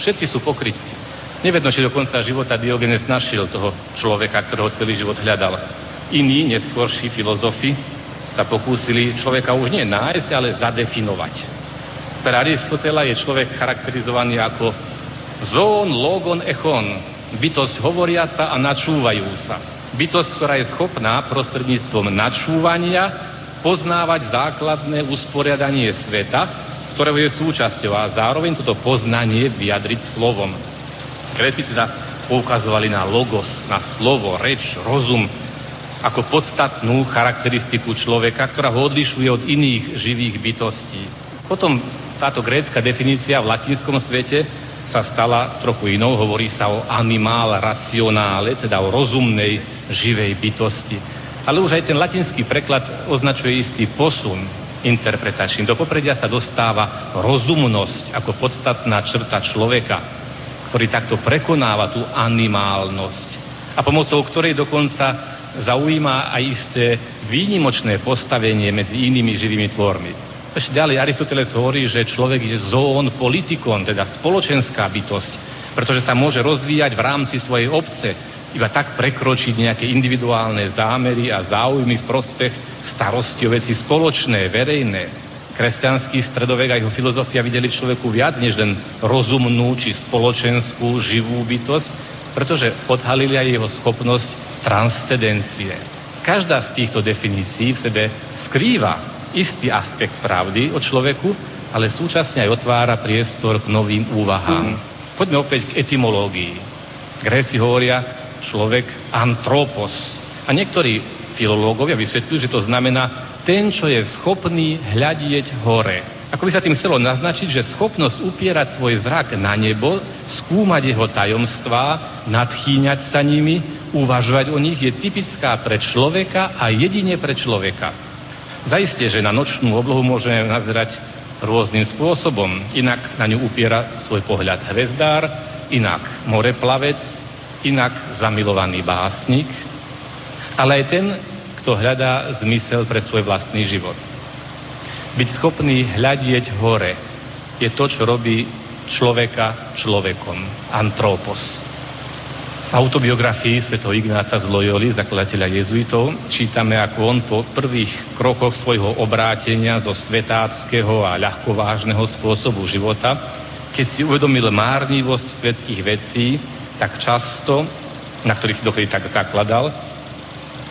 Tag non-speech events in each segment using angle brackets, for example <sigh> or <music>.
Všetci sú pokrytci. Nevedno, či do konca života Diogenes našiel toho človeka, ktorého celý život hľadal. Iní, neskôrší filozofi, sa pokúsili človeka už nie nájsť, ale zadefinovať. Pre Aristotela je človek charakterizovaný ako zón, logon, echon, bytosť hovoriaca a načúvajúca. Bytosť, ktorá je schopná prostredníctvom načúvania poznávať základné usporiadanie sveta, ktorého je súčasťou a zároveň toto poznanie vyjadriť slovom. Gréci teda poukazovali na logos, na slovo, reč, rozum, ako podstatnú charakteristiku človeka, ktorá ho odlišuje od iných živých bytostí. Potom táto grécka definícia v latinskom svete sa stala trochu inou. Hovorí sa o animál racionále, teda o rozumnej živej bytosti. Ale už aj ten latinský preklad označuje istý posun interpretačný. Do popredia sa dostáva rozumnosť ako podstatná črta človeka, ktorý takto prekonáva tú animálnosť a pomocou ktorej dokonca zaujíma aj isté výnimočné postavenie medzi inými živými tvormi. Ešte ďalej Aristoteles hovorí, že človek je zoon politikon, teda spoločenská bytosť, pretože sa môže rozvíjať v rámci svojej obce, iba tak prekročiť nejaké individuálne zámery a záujmy v prospech starosti o veci spoločné, verejné. Kresťanský stredovek a jeho filozofia videli človeku viac než len rozumnú či spoločenskú živú bytosť, pretože odhalili aj jeho schopnosť transcendencie. Každá z týchto definícií v sebe skrýva istý aspekt pravdy o človeku, ale súčasne aj otvára priestor k novým úvahám. Poďme opäť k etymológii. Gréci hovoria človek antropos. A niektorí filológovia vysvetľujú, že to znamená ten, čo je schopný hľadieť hore. Ako by sa tým chcelo naznačiť, že schopnosť upierať svoj zrak na nebo, skúmať jeho tajomstvá, nadchýňať sa nimi, uvažovať o nich je typická pre človeka a jedine pre človeka. Zaistie, že na nočnú oblohu môžeme nazerať rôznym spôsobom. Inak na ňu upiera svoj pohľad hvezdár, inak moreplavec, inak zamilovaný básnik, ale aj ten, kto hľadá zmysel pre svoj vlastný život. Byť schopný hľadieť hore je to, čo robí človeka človekom. Antropos. V autobiografii sv. Ignáca z Loyoli, zakladateľa jezuitov, čítame, ako on po prvých krokoch svojho obrátenia zo svetáckého a ľahkovážneho spôsobu života, keď si uvedomil márnivosť svetských vecí, tak často, na ktorých si dokedy tak zakladal,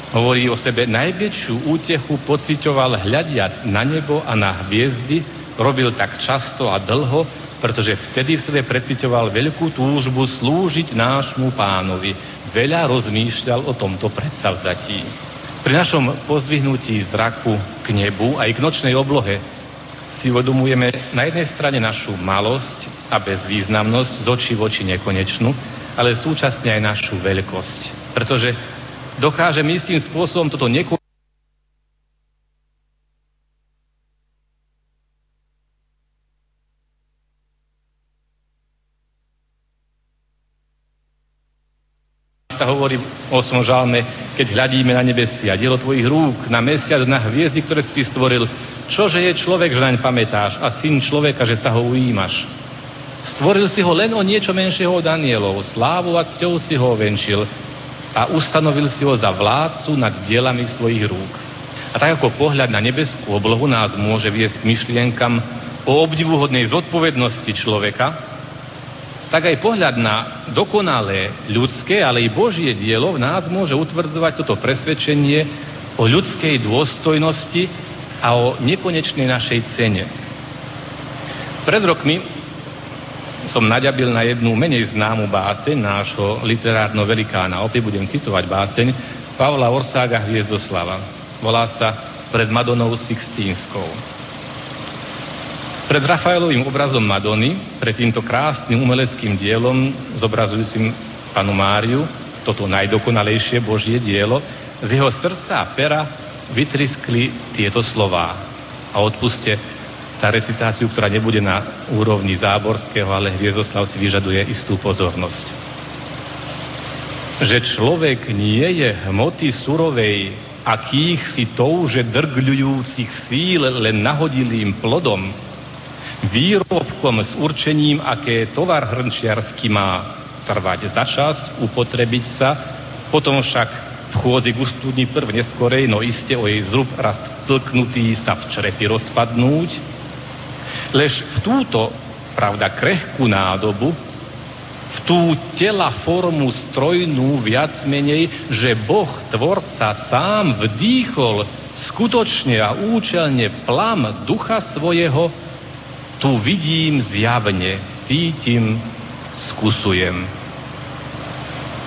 Hovorí o sebe, najväčšiu útechu pocitoval hľadiac na nebo a na hviezdy, robil tak často a dlho, pretože vtedy v sebe precitoval veľkú túžbu slúžiť nášmu pánovi. Veľa rozmýšľal o tomto predsavzatí. Pri našom pozvihnutí zraku k nebu aj k nočnej oblohe si uvedomujeme na jednej strane našu malosť a bezvýznamnosť z očí v oči nekonečnú, ale súčasne aj našu veľkosť. Pretože dokážeme istým spôsobom toto neko sa hovorí v 8. žalme, keď hľadíme na nebesia, dielo tvojich rúk, na mesiac, na hviezdy, ktoré si stvoril. Čože je človek, že naň pamätáš a syn človeka, že sa ho ujímaš. Stvoril si ho len o niečo menšieho od anielov, slávu a cťou si ho venčil a ustanovil si ho za vládcu nad dielami svojich rúk. A tak ako pohľad na nebeskú oblohu nás môže viesť k myšlienkam o obdivuhodnej zodpovednosti človeka, tak aj pohľad na dokonalé ľudské, ale i Božie dielo v nás môže utvrdzovať toto presvedčenie o ľudskej dôstojnosti a o nekonečnej našej cene. Pred rokmi som naďabil na jednu menej známu báseň nášho literárno velikána. Opäť budem citovať báseň Pavla Orsága Hviezdoslava. Volá sa Pred Madonou Sixtínskou. Pred Rafaelovým obrazom Madony, pred týmto krásnym umeleckým dielom zobrazujúcim panu Máriu, toto najdokonalejšie Božie dielo, z jeho srdca a pera vytriskli tieto slová. A odpuste, tá recitáciu, ktorá nebude na úrovni záborského, ale Hviezoslav si vyžaduje istú pozornosť. Že človek nie je hmoty surovej, akých si touže drgľujúcich síl len nahodilým plodom, výrobkom s určením, aké tovar hrnčiarsky má trvať za čas, upotrebiť sa, potom však v chôzi k studni prv neskorej, no iste o jej zrub raz tlknutý sa v črepi rozpadnúť. Lež v túto, pravda, krehkú nádobu, v tú tela formu strojnú viac menej, že Boh, Tvorca, sám vdýchol skutočne a účelne plam ducha svojho, tu vidím zjavne, cítim, skúsujem.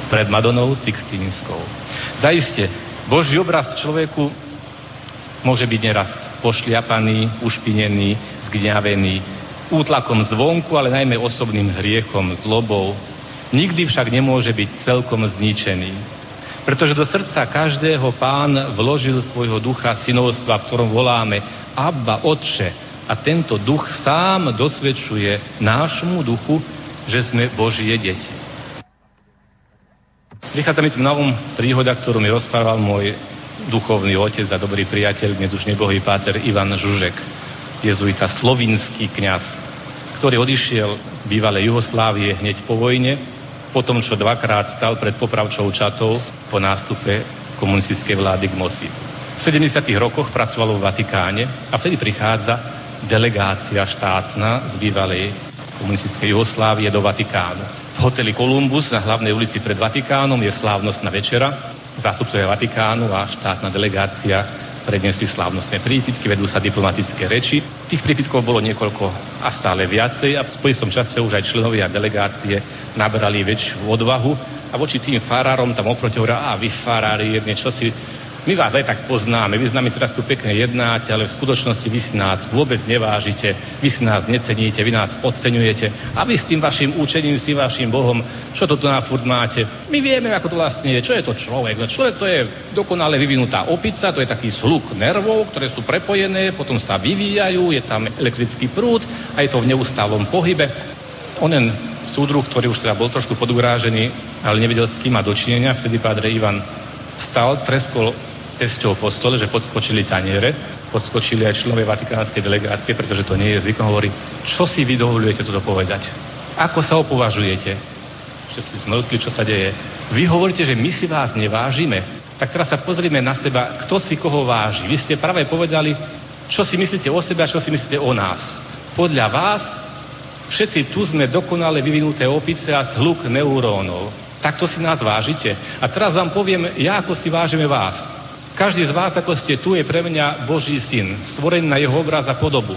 Pred Madonou Sixtínskou. Zaiste, Boží obraz človeku môže byť neraz pošliapaný, ušpinený, zgňavený, útlakom zvonku, ale najmä osobným hriechom, zlobou. Nikdy však nemôže byť celkom zničený. Pretože do srdca každého pán vložil svojho ducha synovstva, v ktorom voláme Abba, Otče, a tento duch sám dosvedčuje nášmu duchu, že sme Božie deti. Vychádza mi tu na um príhoda, ktorú mi rozprával môj duchovný otec a dobrý priateľ, dnes už nebohý páter Ivan Žužek, jezuita slovinský kňaz, ktorý odišiel z bývalej Juhoslávie hneď po vojne, po tom, čo dvakrát stal pred popravčou čatou po nástupe komunistickej vlády k moci. V 70. rokoch pracoval v Vatikáne a vtedy prichádza delegácia štátna z bývalej komunistickej Jugoslávie do Vatikánu. V hoteli Columbus na hlavnej ulici pred Vatikánom je slávnostná večera. Zástupcovia Vatikánu a štátna delegácia prednesli slávnostné prípitky, vedú sa diplomatické reči. Tých prípitkov bolo niekoľko a stále viacej a v istom čase už aj členovia delegácie nabrali väčšiu odvahu a voči tým farárom tam oproti hovoria, a vy farári, jedne čo si my vás aj tak poznáme, vy s nami teraz tu pekne jednáte, ale v skutočnosti vy si nás vôbec nevážite, vy si nás neceníte, vy nás podceňujete a vy s tým vašim učením, s tým vašim Bohom, čo to tu na furt máte? My vieme, ako to vlastne je, čo je to človek. No človek to je dokonale vyvinutá opica, to je taký sluk nervov, ktoré sú prepojené, potom sa vyvíjajú, je tam elektrický prúd a je to v neustálom pohybe. Onen súdruh, ktorý už teda bol trošku podugrážený, ale nevedel, s kým má dočinenia, vtedy pádre Ivan stal, treskol pesťou po stole, že podskočili taniere, podskočili aj členovia vatikánskej delegácie, pretože to nie je zvykom, hovorí, čo si vy dovolujete toto povedať? Ako sa opovažujete? Že si zmlkli, čo sa deje. Vy hovoríte, že my si vás nevážime. Tak teraz sa pozrime na seba, kto si koho váži. Vy ste práve povedali, čo si myslíte o sebe a čo si myslíte o nás. Podľa vás všetci tu sme dokonale vyvinuté opice a zhluk neurónov. Takto si nás vážite. A teraz vám poviem, ja ako si vážime vás. Každý z vás, ako ste tu, je pre mňa Boží syn, stvorený na jeho obraz a podobu.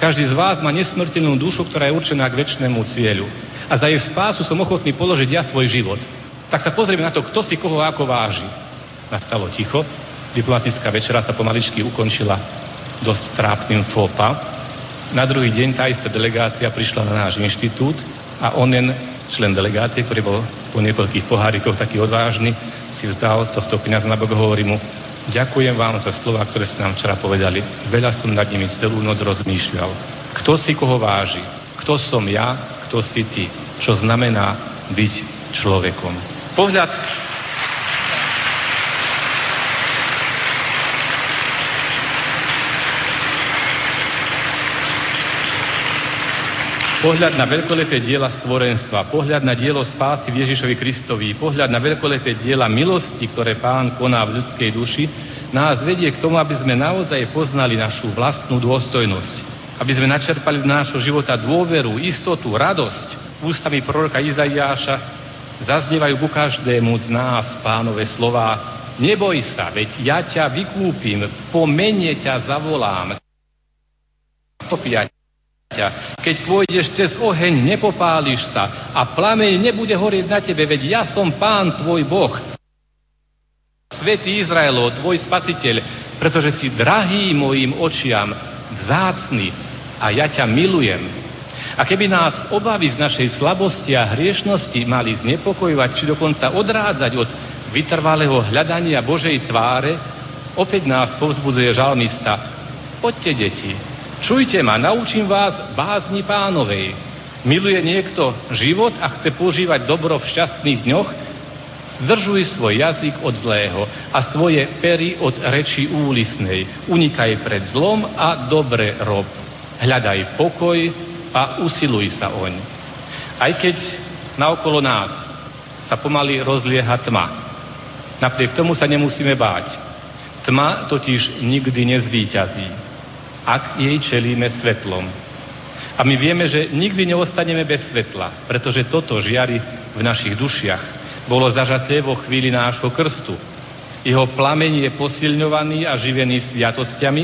Každý z vás má nesmrteľnú dušu, ktorá je určená k väčšnému cieľu. A za jej spásu som ochotný položiť ja svoj život. Tak sa pozrieme na to, kto si koho ako váži. Nastalo ticho. Diplomatická večera sa pomaličky ukončila dosť trápnym fópa. Na druhý deň tá istá delegácia prišla na náš inštitút a onen člen delegácie, ktorý bol po niekoľkých pohárikoch taký odvážny, si vzal tohto kniaza na bok, hovorí mu, Ďakujem vám za slova, ktoré ste nám včera povedali. Veľa som nad nimi celú noc rozmýšľal. Kto si koho váži? Kto som ja? Kto si ty? Čo znamená byť človekom? Pohľad Pohľad na veľkolepé diela stvorenstva, pohľad na dielo spásy v Ježišovi Kristovi, pohľad na veľkolepé diela milosti, ktoré Pán koná v ľudskej duši, nás vedie k tomu, aby sme naozaj poznali našu vlastnú dôstojnosť. Aby sme načerpali do nášho života dôveru, istotu, radosť. Ústami proroka Izaiáša zaznievajú ku každému z nás pánové slova. Neboj sa, veď ja ťa vykúpim, po mene ťa zavolám. Opiať ťa. Keď pôjdeš cez oheň, nepopáliš sa a plameň nebude horieť na tebe, veď ja som pán tvoj Boh. Svetý Izraelov, tvoj spasiteľ, pretože si drahý mojim očiam, vzácný a ja ťa milujem. A keby nás obavy z našej slabosti a hriešnosti mali znepokojovať, či dokonca odrádzať od vytrvalého hľadania Božej tváre, opäť nás povzbudzuje žalmista. Poďte, deti, Čujte ma, naučím vás bázni pánovej. Miluje niekto život a chce používať dobro v šťastných dňoch? Zdržuj svoj jazyk od zlého a svoje pery od reči úlisnej. Unikaj pred zlom a dobre rob. Hľadaj pokoj a usiluj sa oň. Aj keď naokolo nás sa pomaly rozlieha tma, napriek tomu sa nemusíme báť. Tma totiž nikdy nezvýťazí, ak jej čelíme svetlom. A my vieme, že nikdy neostaneme bez svetla, pretože toto žiari v našich dušiach bolo zažaté vo chvíli nášho krstu. Jeho plameň je posilňovaný a živený sviatosťami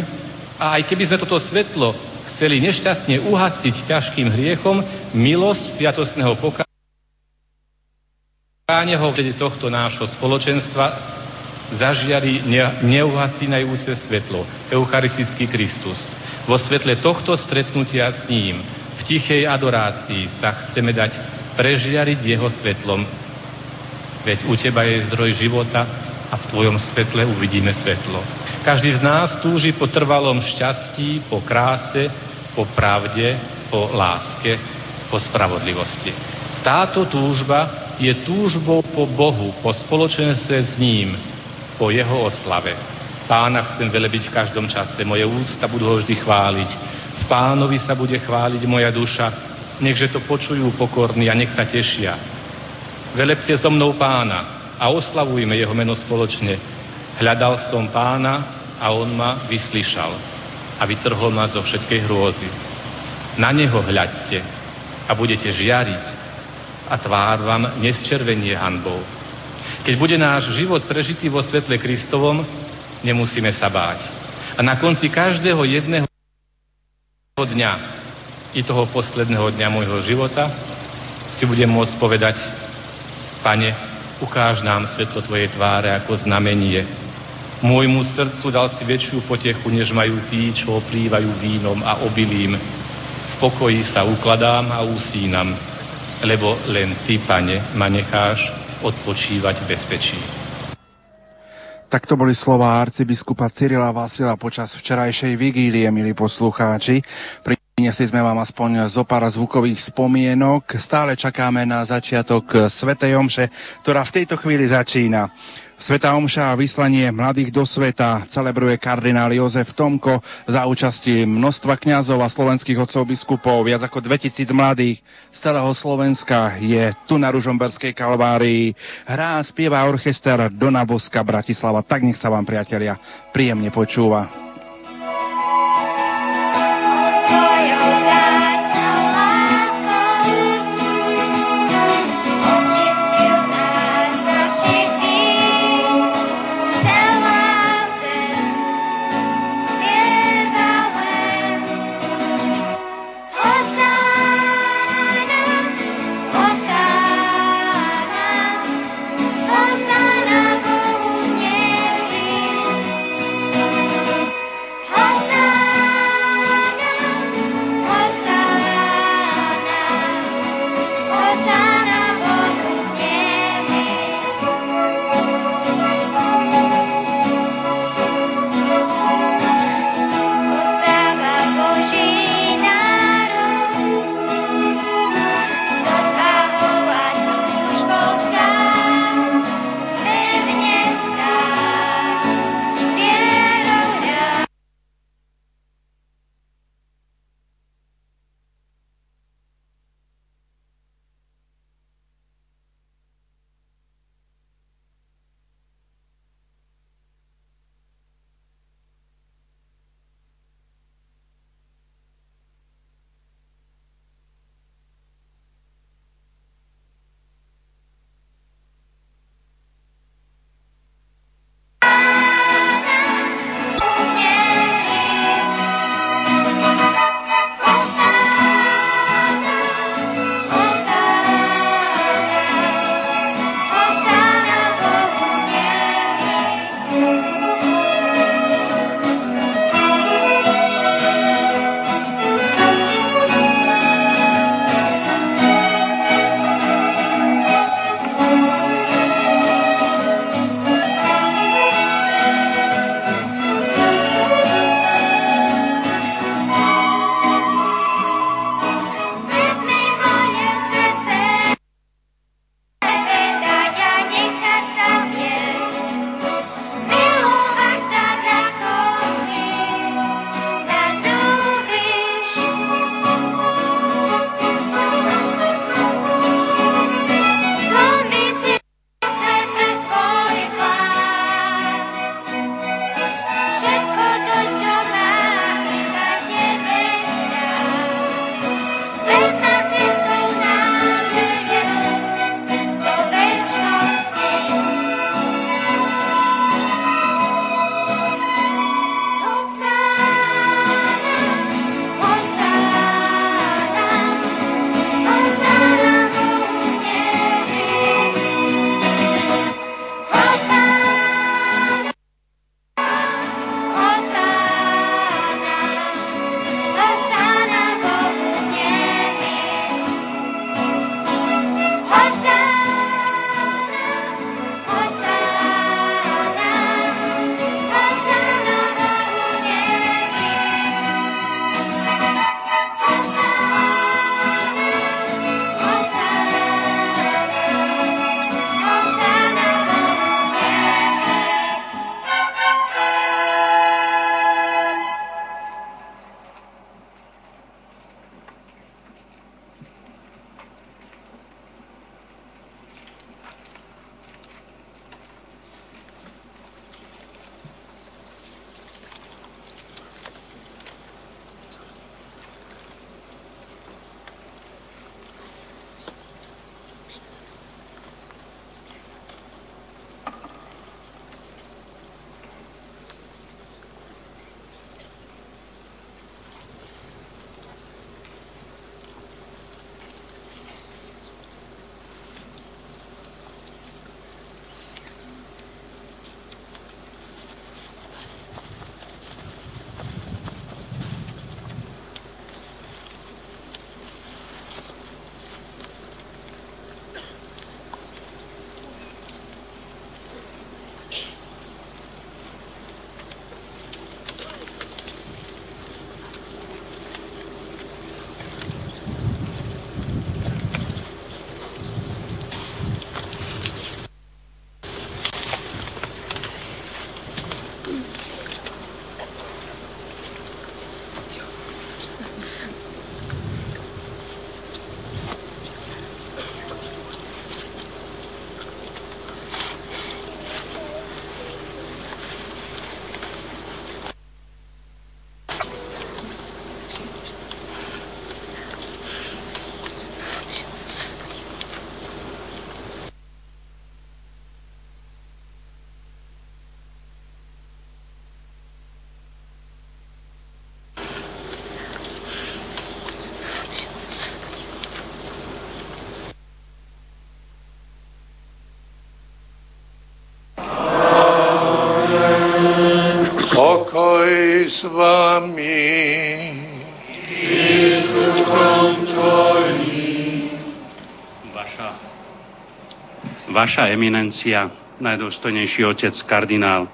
a aj keby sme toto svetlo chceli nešťastne uhasiť ťažkým hriechom, milosť sviatostného pokáňa ho tohto nášho spoločenstva zažiari neuhasínajúce svetlo, Eucharistický Kristus. Vo svetle tohto stretnutia s ním, v tichej adorácii sa chceme dať prežiariť jeho svetlom Veď u teba je zdroj života a v tvojom svetle uvidíme svetlo. Každý z nás túži po trvalom šťastí, po kráse, po pravde, po láske, po spravodlivosti. Táto túžba je túžbou po Bohu, po spoločenstve s ním, po jeho oslave. Pána chcem velebiť v každom čase, moje ústa budú ho vždy chváliť. V pánovi sa bude chváliť moja duša, nechže to počujú pokorní a nech sa tešia. Velepte so mnou pána a oslavujme jeho meno spoločne. Hľadal som pána a on ma vyslyšal a vytrhol ma zo všetkej hrôzy. Na neho hľadte a budete žiariť a tvár vám nesčervenie hanbou. Keď bude náš život prežitý vo svetle Kristovom, nemusíme sa báť. A na konci každého jedného dňa, i toho posledného dňa môjho života, si budem môcť povedať, Pane, ukáž nám svetlo Tvojej tváre ako znamenie. Môjmu srdcu dal si väčšiu potechu, než majú tí, čo oplývajú vínom a obilím. V pokoji sa ukladám a usínam, lebo len Ty, Pane, ma necháš odpočívať v bezpečí. Tak to boli slova arcibiskupa Cyrila Vasila počas včerajšej vigílie, milí poslucháči. Pri Priniesli sme vám aspoň zo pár zvukových spomienok. Stále čakáme na začiatok Svetej Omše, ktorá v tejto chvíli začína. Sveta Omša a vyslanie mladých do sveta celebruje kardinál Jozef Tomko za účasti množstva kňazov a slovenských otcov biskupov. Viac ako 2000 mladých z celého Slovenska je tu na Ružomberskej kalvárii. Hrá a spieva orchester Dona Boska Bratislava. Tak nech sa vám, priatelia, príjemne počúva. S vami. Vaša, vaša eminencia, najdôstojnejší otec kardinál,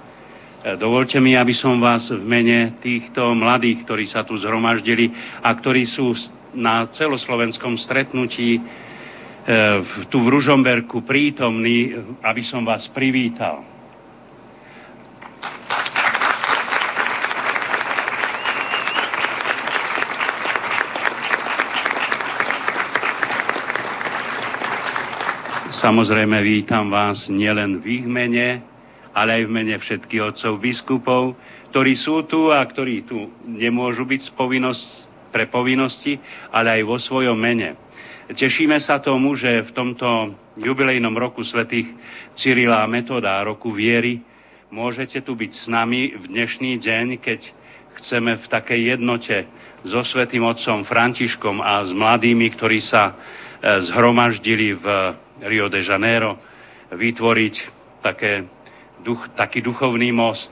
e, Dovolte mi, aby som vás v mene týchto mladých, ktorí sa tu zhromaždili a ktorí sú na celoslovenskom stretnutí e, tu v Ružomberku prítomní, aby som vás privítal. Samozrejme vítam vás nielen v ich mene, ale aj v mene všetkých otcov biskupov, ktorí sú tu a ktorí tu nemôžu byť povinnosť, pre povinnosti, ale aj vo svojom mene. Tešíme sa tomu, že v tomto jubilejnom roku svätých Cyrila a Metoda, roku viery, môžete tu byť s nami v dnešný deň, keď chceme v takej jednote so svätým otcom Františkom a s mladými, ktorí sa e, zhromaždili v Rio de Janeiro, vytvoriť také, duch, taký duchovný most.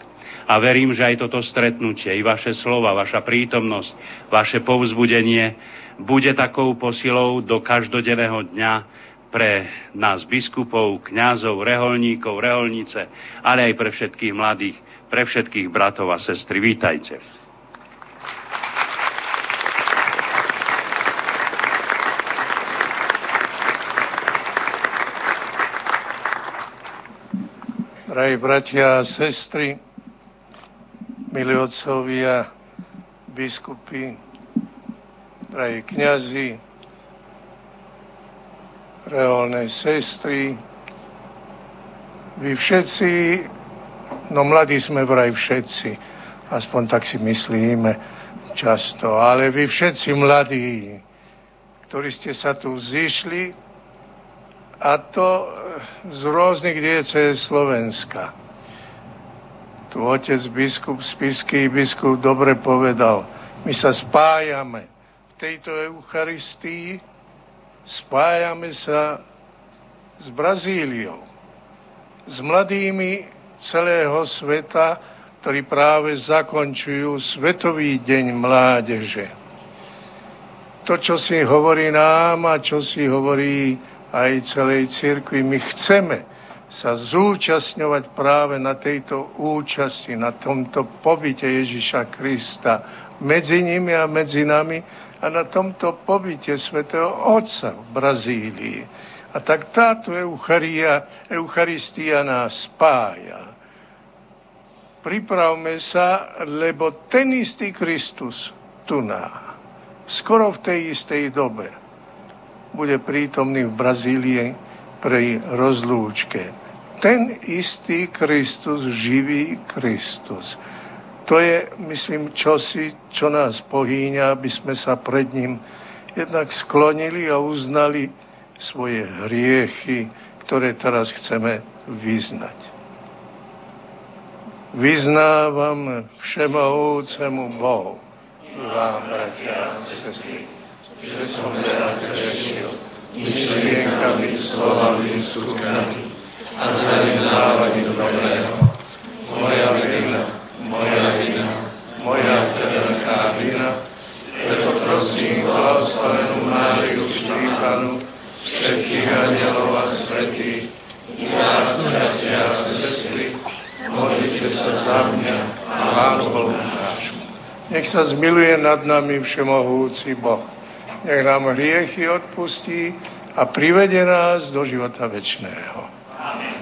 A verím, že aj toto stretnutie, i vaše slova, vaša prítomnosť, vaše povzbudenie bude takou posilou do každodenného dňa pre nás biskupov, kňazov, reholníkov, reholnice, ale aj pre všetkých mladých, pre všetkých bratov a sestry. Vítajte. Drahí bratia a sestry, milí otcovia, biskupy, drahí kniazy, reálne sestry, vy všetci, no mladí sme vraj všetci, aspoň tak si myslíme často, ale vy všetci mladí, ktorí ste sa tu zišli, a to z rôznych diece Slovenska. Tu otec biskup, spiský biskup dobre povedal, my sa spájame v tejto Eucharistii, spájame sa s Brazíliou, s mladými celého sveta, ktorí práve zakončujú Svetový deň mládeže. To, čo si hovorí nám a čo si hovorí aj celej cirkvi. My chceme sa zúčastňovať práve na tejto účasti, na tomto pobyte Ježiša Krista medzi nimi a medzi nami a na tomto pobyte svätého Otca v Brazílii. A tak táto Eucharia, Eucharistia nás spája. Pripravme sa, lebo ten istý Kristus tu ná, skoro v tej istej dobe, bude prítomný v Brazílii pri rozlúčke. Ten istý Kristus, živý Kristus. To je, myslím, čosi, čo nás pohýňa, aby sme sa pred ním jednak sklonili a uznali svoje hriechy, ktoré teraz chceme vyznať. Vyznávam všemohúcemu Bohu, vám, bratia a sestry, že som teraz zrešil myšlienkami, slovami, skutkami a zanedbávaním dobrého. Moja vina, moja vina, moja veľká vina, preto prosím blahoslavenú Máriu Štípanu, všetkých anielov a svetých, i vás, bratia a sestry, modlite sa za mňa a Pánu Bohu nášmu. Nech sa zmiluje nad nami všemohúci Boh nech nám hriechy odpustí a privede nás do života večného. Amen.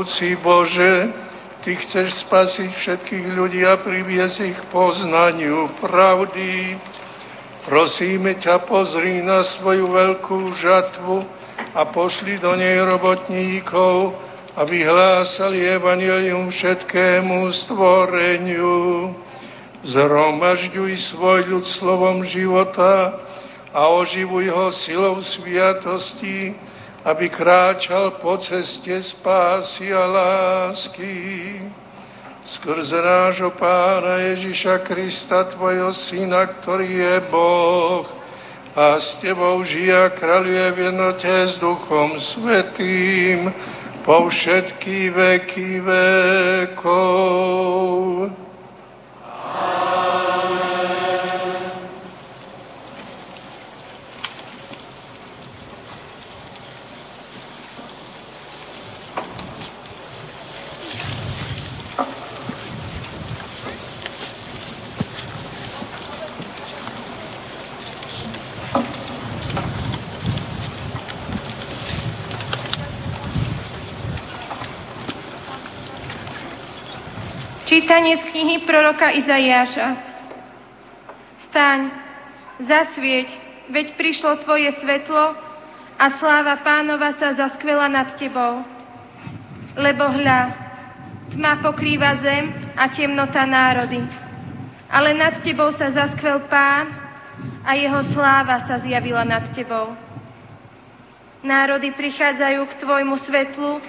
Všemohúci Bože, Ty chceš spasiť všetkých ľudí a priviesť ich k poznaniu pravdy. Prosíme ťa, pozri na svoju veľkú žatvu a pošli do nej robotníkov, aby hlásali evanelium všetkému stvoreniu. Zhromažďuj svoj ľud slovom života a oživuj ho silou sviatosti, aby kráčal po ceste spásy a lásky. Skrze nášho Pána Ježiša Krista, Tvojho Syna, ktorý je Boh a s Tebou a kráľuje v jednote s Duchom Svetým po všetky veky vekov. Čítanie z knihy proroka Izaiáša. Staň, zasvieť, veď prišlo tvoje svetlo a sláva pánova sa zaskvela nad tebou. Lebo hľa, tma pokrýva zem a temnota národy. Ale nad tebou sa zaskvel pán a jeho sláva sa zjavila nad tebou. Národy prichádzajú k tvojmu svetlu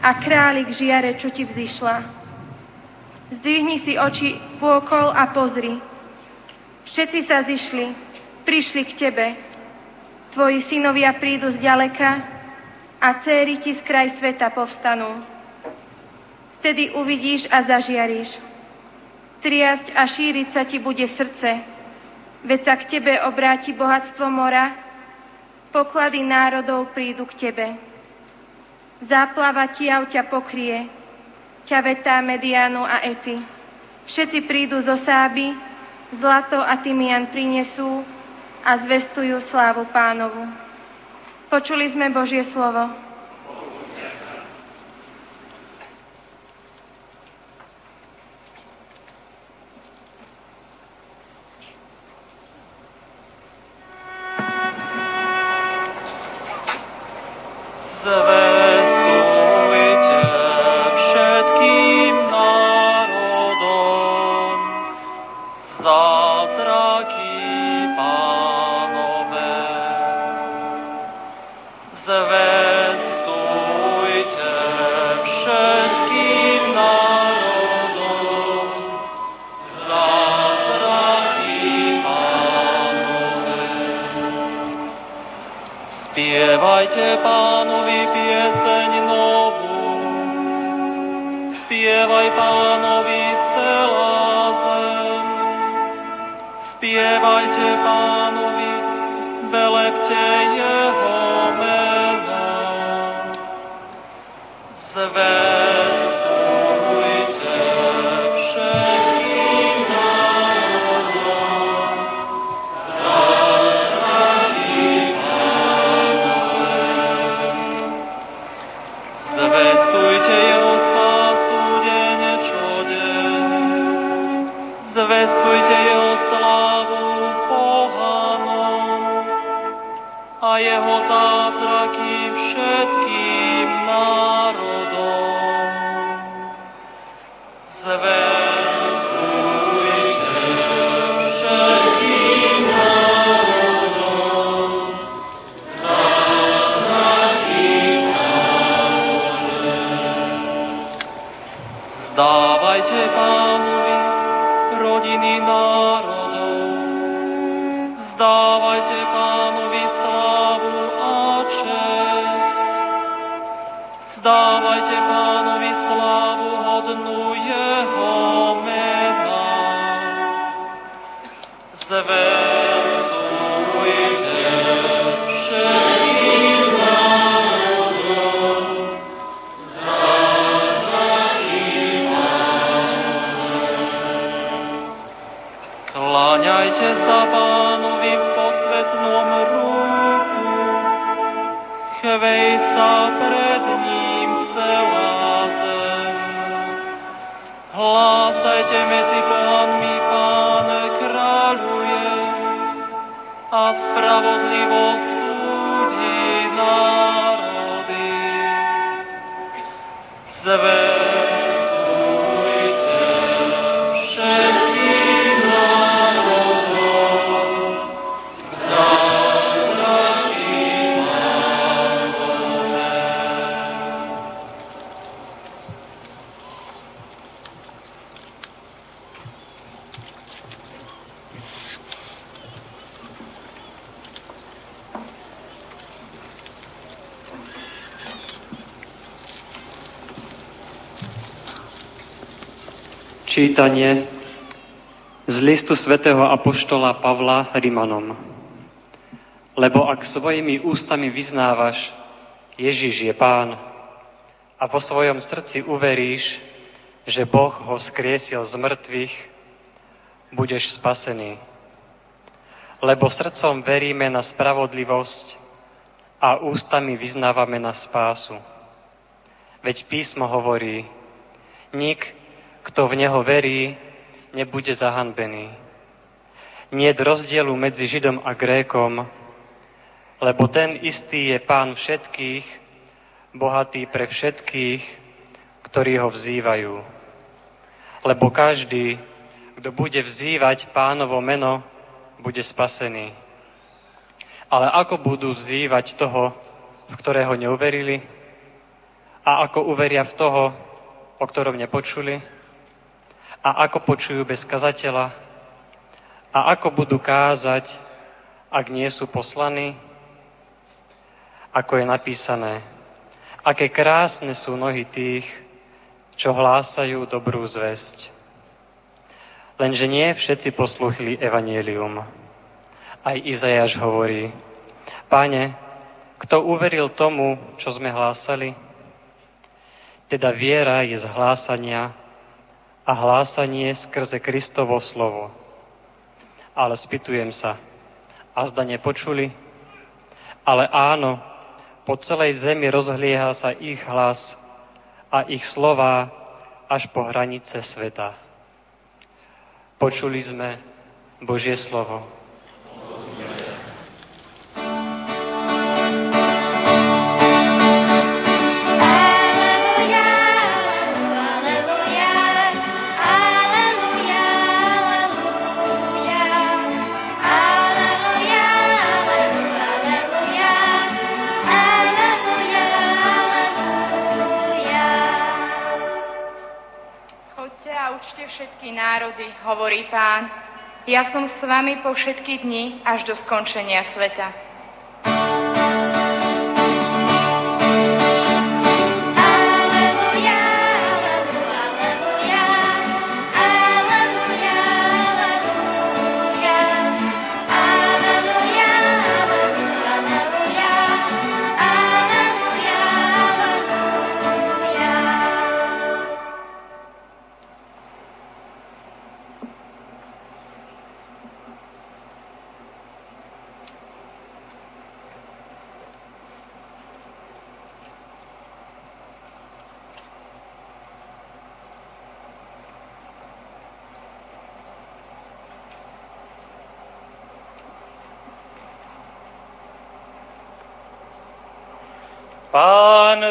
a králik žiare, čo ti vzýšla. Zdvihni si oči pôkol a pozri. Všetci sa zišli, prišli k tebe. Tvoji synovia prídu z ďaleka a céry ti z kraj sveta povstanú. Vtedy uvidíš a zažiariš. Triasť a šíriť sa ti bude srdce, veď sa k tebe obráti bohatstvo mora, poklady národov prídu k tebe. Záplava tiav ťa pokrie, ťavetá, mediánu a efy. Všetci prídu zo sáby, zlato a tymian prinesú a zvestujú slávu pánovu. Počuli sme Božie slovo. Kláňajte Čítanie z listu svätého Apoštola Pavla Rimanom. Lebo ak svojimi ústami vyznávaš, Ježiš je Pán a vo svojom srdci uveríš, že Boh ho skriesil z mŕtvych, budeš spasený. Lebo srdcom veríme na spravodlivosť a ústami vyznávame na spásu. Veď písmo hovorí, nik kto v Neho verí, nebude zahanbený. Nie je rozdielu medzi Židom a Grékom, lebo ten istý je Pán všetkých, bohatý pre všetkých, ktorí ho vzývajú. Lebo každý, kto bude vzývať pánovo meno, bude spasený. Ale ako budú vzývať toho, v ktorého neuverili? A ako uveria v toho, o ktorom nepočuli? A ako počujú bez kazateľa a ako budú kázať, ak nie sú poslaní? Ako je napísané, aké krásne sú nohy tých, čo hlásajú dobrú zväzť. Lenže nie všetci poslúchli evanielium. Aj Izajáš hovorí, Pane, kto uveril tomu, čo sme hlásali? Teda viera je z hlásania a hlásanie skrze Kristovo slovo. Ale spýtujem sa, a zda nepočuli? Ale áno, po celej zemi rozhlieha sa ich hlas a ich slova až po hranice sveta. Počuli sme Božie slovo. Národy, hovorí pán. Ja som s vami po všetky dni až do skončenia sveta.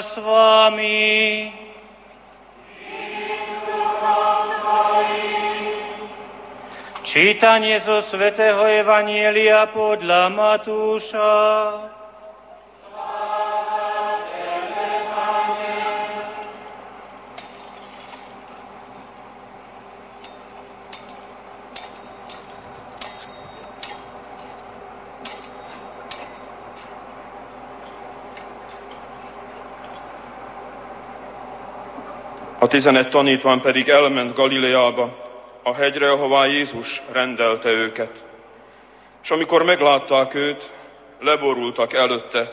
S vami. Čítanie zo svätého Evanielia podľa Matúša. Tizenegy tanítvány pedig elment Galileába, a hegyre, ahová Jézus rendelte őket. És amikor meglátták őt, leborultak előtte,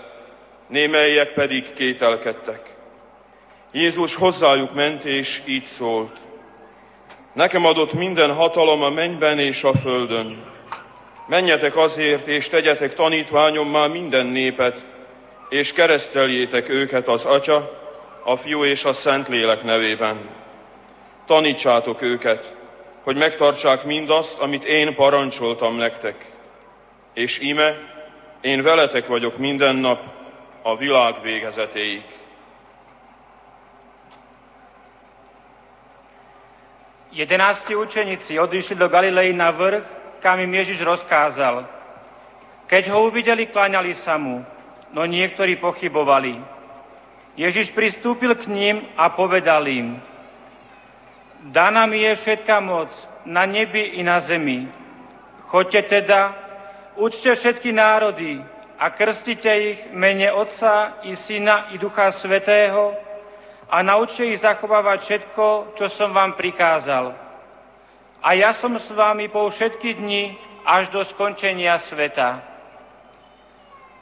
némelyek pedig kételkedtek. Jézus hozzájuk ment, és így szólt. Nekem adott minden hatalom a mennyben és a földön. Menjetek azért, és tegyetek tanítványommá minden népet, és kereszteljétek őket az Atya, a Fiú és a Szentlélek nevében. Tanítsátok őket, hogy megtartsák mindazt, amit én parancsoltam nektek. És ime, én veletek vagyok minden nap a világ végezetéig. Jedenácti učeníci odišli do Galilei na vrch, kam im Ježiš rozkázal. Keď ho uvideli, kláňali sa mu, no niektorí pochybovali. Ježiš pristúpil k ním a povedal im, Daná mi je všetká moc na nebi i na zemi. Choďte teda, učte všetky národy a krstite ich mene Otca i Syna i Ducha Svetého a naučte ich zachovávať všetko, čo som vám prikázal. A ja som s vami po všetky dni až do skončenia sveta.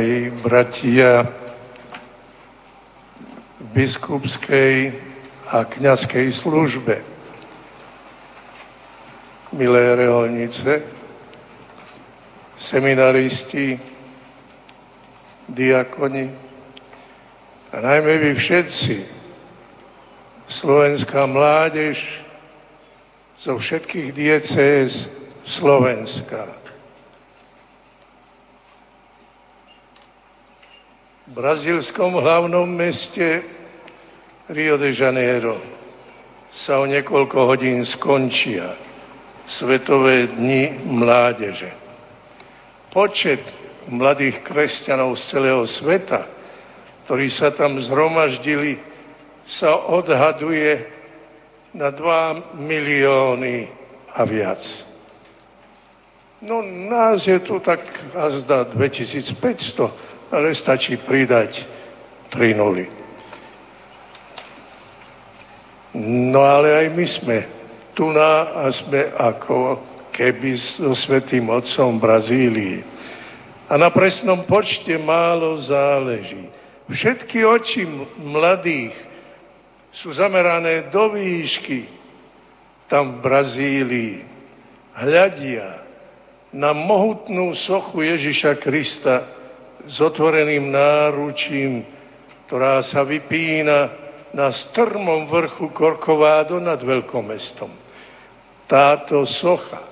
Drahí bratia v biskupskej a kňazskej službe, milé reholnice, seminaristi, diakoni a najmä vy všetci, slovenská mládež zo všetkých diecéz Slovenska. V brazílskom hlavnom meste Rio de Janeiro sa o niekoľko hodín skončia Svetové dni mládeže. Počet mladých kresťanov z celého sveta, ktorí sa tam zhromaždili, sa odhaduje na 2 milióny a viac. No nás je tu tak azda 2500, ale stačí pridať 3 nuly. No ale aj my sme tu na a sme ako keby so Svetým Otcom v Brazílii. A na presnom počte málo záleží. Všetky oči mladých sú zamerané do výšky tam v Brazílii. Hľadia na mohutnú sochu Ježiša Krista, s otvoreným náručím, ktorá sa vypína na strmom vrchu Korkovádo nad veľkomestom. Táto socha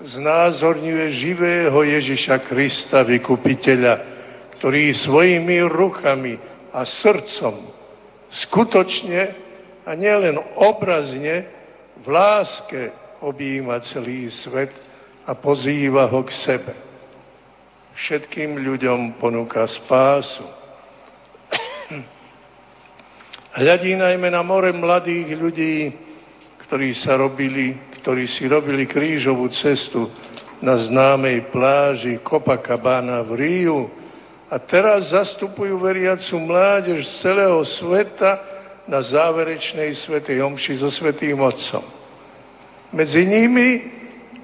znázorňuje živého Ježiša Krista, vykupiteľa, ktorý svojimi rukami a srdcom skutočne a nielen obrazne v láske objíma celý svet a pozýva ho k sebe všetkým ľuďom ponúka spásu. <clears throat> Hľadí najmä na more mladých ľudí, ktorí sa robili, ktorí si robili krížovú cestu na známej pláži Copacabana v Ríu a teraz zastupujú veriacu mládež z celého sveta na záverečnej svetej omši so svetým Otcom. Medzi nimi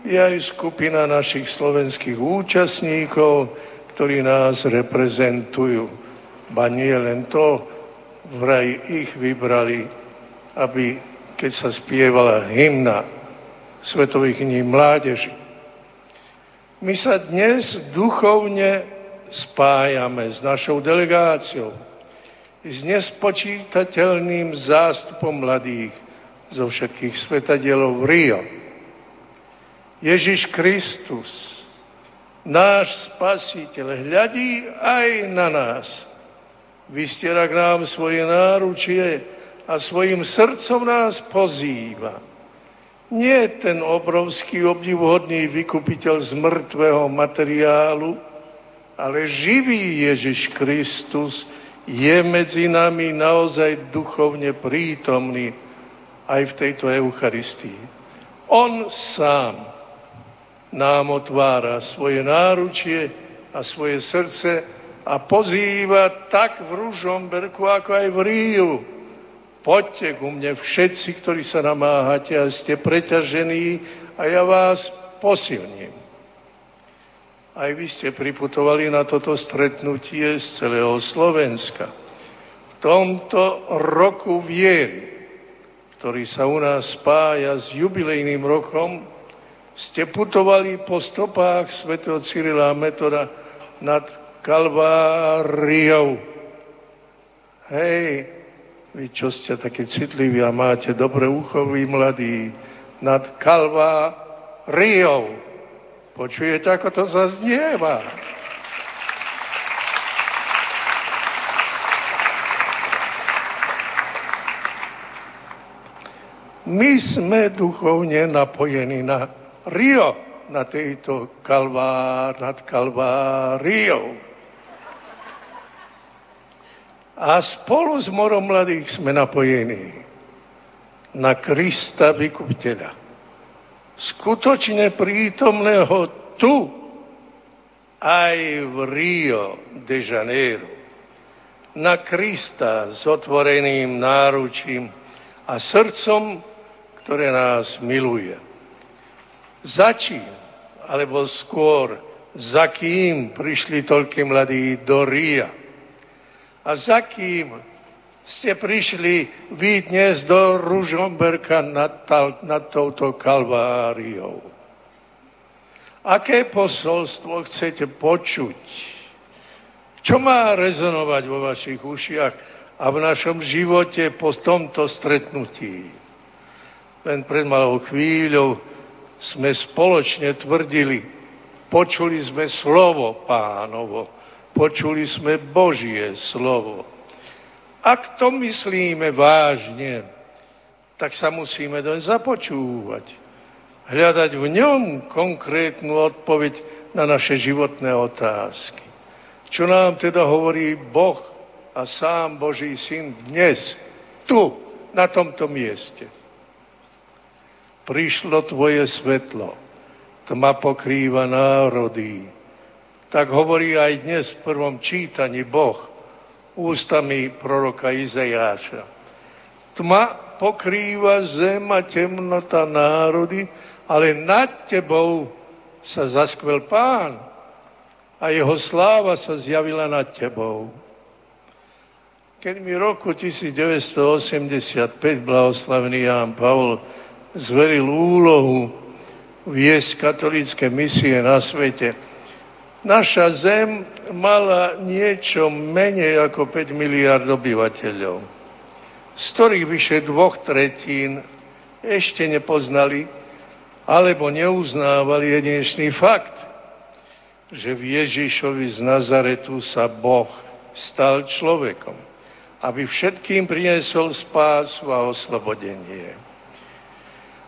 je aj skupina našich slovenských účastníkov, ktorí nás reprezentujú. Ba nie len to, vraj ich vybrali, aby keď sa spievala hymna Svetových dní mládeži. My sa dnes duchovne spájame s našou delegáciou, s nespočítateľným zástupom mladých zo všetkých svetadielov Rio Ježiš Kristus, náš spasiteľ, hľadí aj na nás vystiera k nám svoje náručie a svojim srdcom nás pozýva. Nie ten obrovský obdivuhodný vykupiteľ z mŕtvého materiálu, ale živý Ježiš Kristus je medzi nami naozaj duchovne prítomný aj v tejto Eucharistii. On sám nám otvára svoje náručie a svoje srdce a pozýva tak v Ružomberku, ako aj v Ríu. Poďte ku mne všetci, ktorí sa namáhate a ste preťažení a ja vás posilním. Aj vy ste priputovali na toto stretnutie z celého Slovenska. V tomto roku vien, ktorý sa u nás spája s jubilejným rokom, ste putovali po stopách svätého Cyrila a Metoda nad Kalváriou. Hej, vy čo ste také citliví a máte dobré ucho, vy mladí, nad Kalváriou. Počujete, ako to zaznieva? My sme duchovne napojení na Rio, na tejto kalvár, nad Kalváriou. A spolu s morom mladých sme napojení na Krista vykupiteľa skutočne prítomného tu, aj v Rio de Janeiro, na Krista s otvoreným náručím a srdcom, ktoré nás miluje. Za čím, alebo skôr, za kým prišli toľky mladí do Ria? A za kým ste prišli vy dnes do Ružomberka nad, nad touto kalváriou. Aké posolstvo chcete počuť? Čo má rezonovať vo vašich ušiach a v našom živote po tomto stretnutí? Len pred malou chvíľou sme spoločne tvrdili, počuli sme slovo pánovo, počuli sme Božie slovo ak to myslíme vážne, tak sa musíme doň započúvať. Hľadať v ňom konkrétnu odpoveď na naše životné otázky. Čo nám teda hovorí Boh a sám Boží syn dnes, tu, na tomto mieste. Prišlo tvoje svetlo, tma pokrýva národy. Tak hovorí aj dnes v prvom čítaní Boh ústami proroka Izajáša. Tma pokrýva zem a temnota národy, ale nad tebou sa zaskvel pán a jeho sláva sa zjavila nad tebou. Keď mi roku 1985 blahoslavený Ján Pavol zveril úlohu viesť katolícke misie na svete, Naša zem mala niečo menej ako 5 miliard obyvateľov, z ktorých vyše dvoch tretín ešte nepoznali alebo neuznávali jedinečný fakt, že v Ježišovi z Nazaretu sa Boh stal človekom, aby všetkým priniesol spásu a oslobodenie.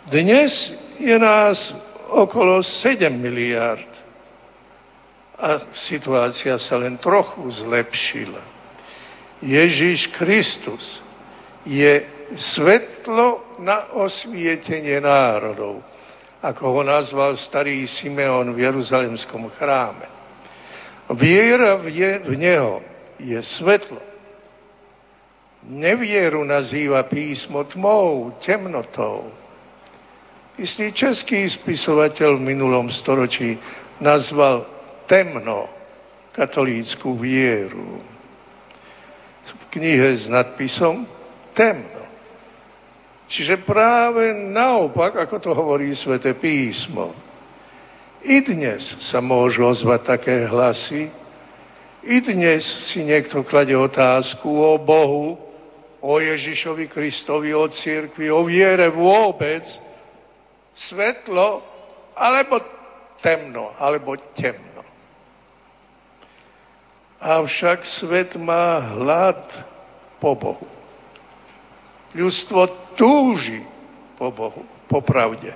Dnes je nás okolo 7 miliard a situácia sa len trochu zlepšila. Ježíš Kristus je svetlo na osvietenie národov, ako ho nazval starý Simeon v Jeruzalemskom chráme. Viera v, v Neho je svetlo. Nevieru nazýva písmo tmou, temnotou. Istý český spisovateľ v minulom storočí nazval temno katolícku vieru. V knihe s nadpisom temno. Čiže práve naopak, ako to hovorí Svete písmo. I dnes sa môžu ozvať také hlasy, i dnes si niekto klade otázku o Bohu, o Ježišovi Kristovi, o církvi, o viere vôbec, svetlo alebo temno, alebo temno. Avšak svet má hlad po Bohu. Ľudstvo túži po Bohu, po pravde,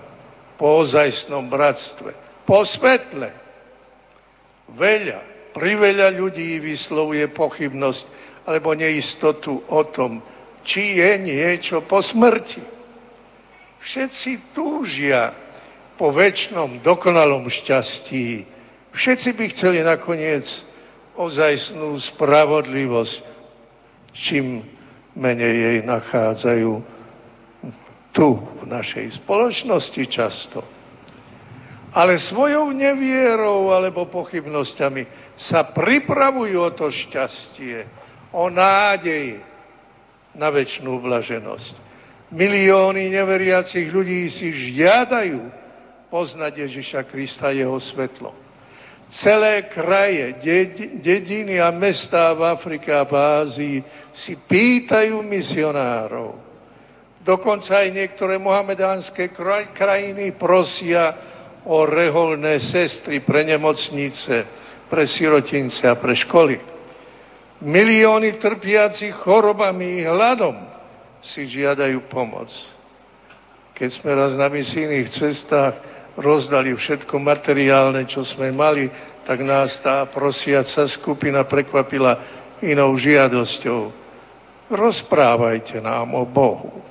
po ozajstnom bratstve, po svetle. Veľa, priveľa ľudí vyslovuje pochybnosť alebo neistotu o tom, či je niečo po smrti. Všetci túžia po väčšnom, dokonalom šťastí. Všetci by chceli nakoniec ozajstnú spravodlivosť, čím menej jej nachádzajú tu, v našej spoločnosti často. Ale svojou nevierou alebo pochybnosťami sa pripravujú o to šťastie, o nádej na väčšnú blaženosť. Milióny neveriacich ľudí si žiadajú poznať Ježiša Krista jeho svetlo. Celé kraje, dediny a mestá v Afrike a v Ázii si pýtajú misionárov. Dokonca aj niektoré mohamedánske krajiny prosia o reholné sestry pre nemocnice, pre sirotince a pre školy. Milióny trpiacich chorobami i hladom si žiadajú pomoc. Keď sme raz na misijných cestách rozdali všetko materiálne, čo sme mali, tak nás tá prosiaca skupina prekvapila inou žiadosťou. Rozprávajte nám o Bohu.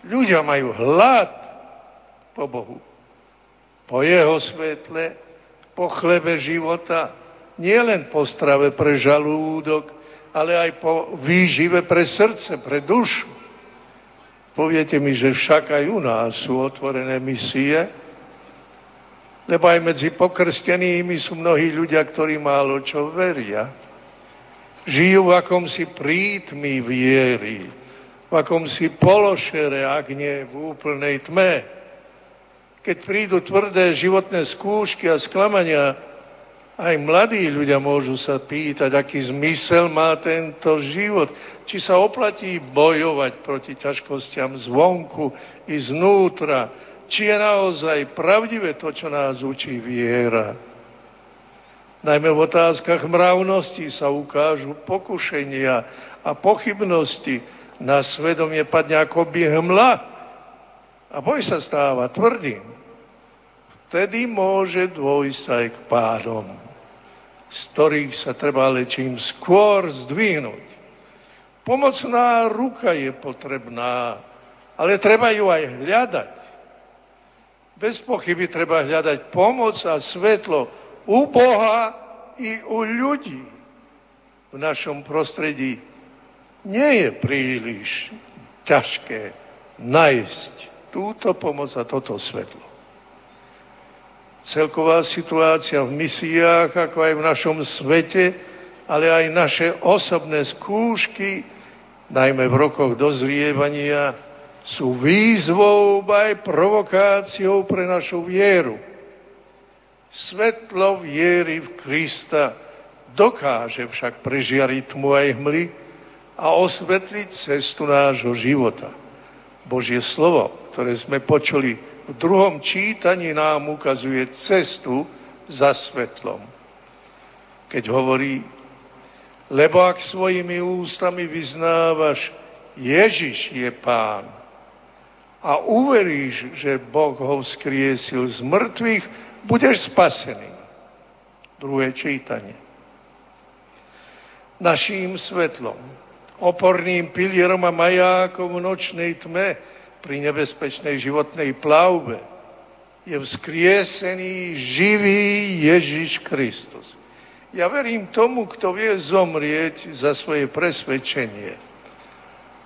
Ľudia majú hlad po Bohu, po Jeho svetle, po chlebe života, nielen po strave pre žalúdok, ale aj po výžive pre srdce, pre dušu. Poviete mi, že však aj u nás sú otvorené misie, lebo aj medzi pokrstenými sú mnohí ľudia, ktorí málo čo veria. Žijú v akomsi prítmi viery, v akomsi pološere, ak nie v úplnej tme. Keď prídu tvrdé životné skúšky a sklamania, aj mladí ľudia môžu sa pýtať, aký zmysel má tento život. Či sa oplatí bojovať proti ťažkostiam zvonku i znútra. Či je naozaj pravdivé to, čo nás učí viera. Najmä v otázkach mravnosti sa ukážu pokušenia a pochybnosti. Na svedomie padne ako by hmla a boj sa stáva tvrdým. Vtedy môže dôjsť aj k pádom z ktorých sa treba ale čím skôr zdvihnúť. Pomocná ruka je potrebná, ale treba ju aj hľadať. Bez pochyby treba hľadať pomoc a svetlo u Boha i u ľudí v našom prostredí. Nie je príliš ťažké nájsť túto pomoc a toto svetlo celková situácia v misiách, ako aj v našom svete, ale aj naše osobné skúšky, najmä v rokoch dozrievania, sú výzvou aj provokáciou pre našu vieru. Svetlo viery v Krista dokáže však prežiariť tmu aj hmly a osvetliť cestu nášho života. Božie slovo, ktoré sme počuli v druhom čítaní nám ukazuje cestu za svetlom. Keď hovorí, lebo ak svojimi ústami vyznávaš, Ježiš je pán a uveríš, že Boh ho vzkriesil z mŕtvych, budeš spasený. Druhé čítanie. Naším svetlom, oporným pilierom a majákom v nočnej tme, pri nebezpečnej životnej plavbe je vzkriesený živý Ježiš Kristus. Ja verím tomu, kto vie zomrieť za svoje presvedčenie.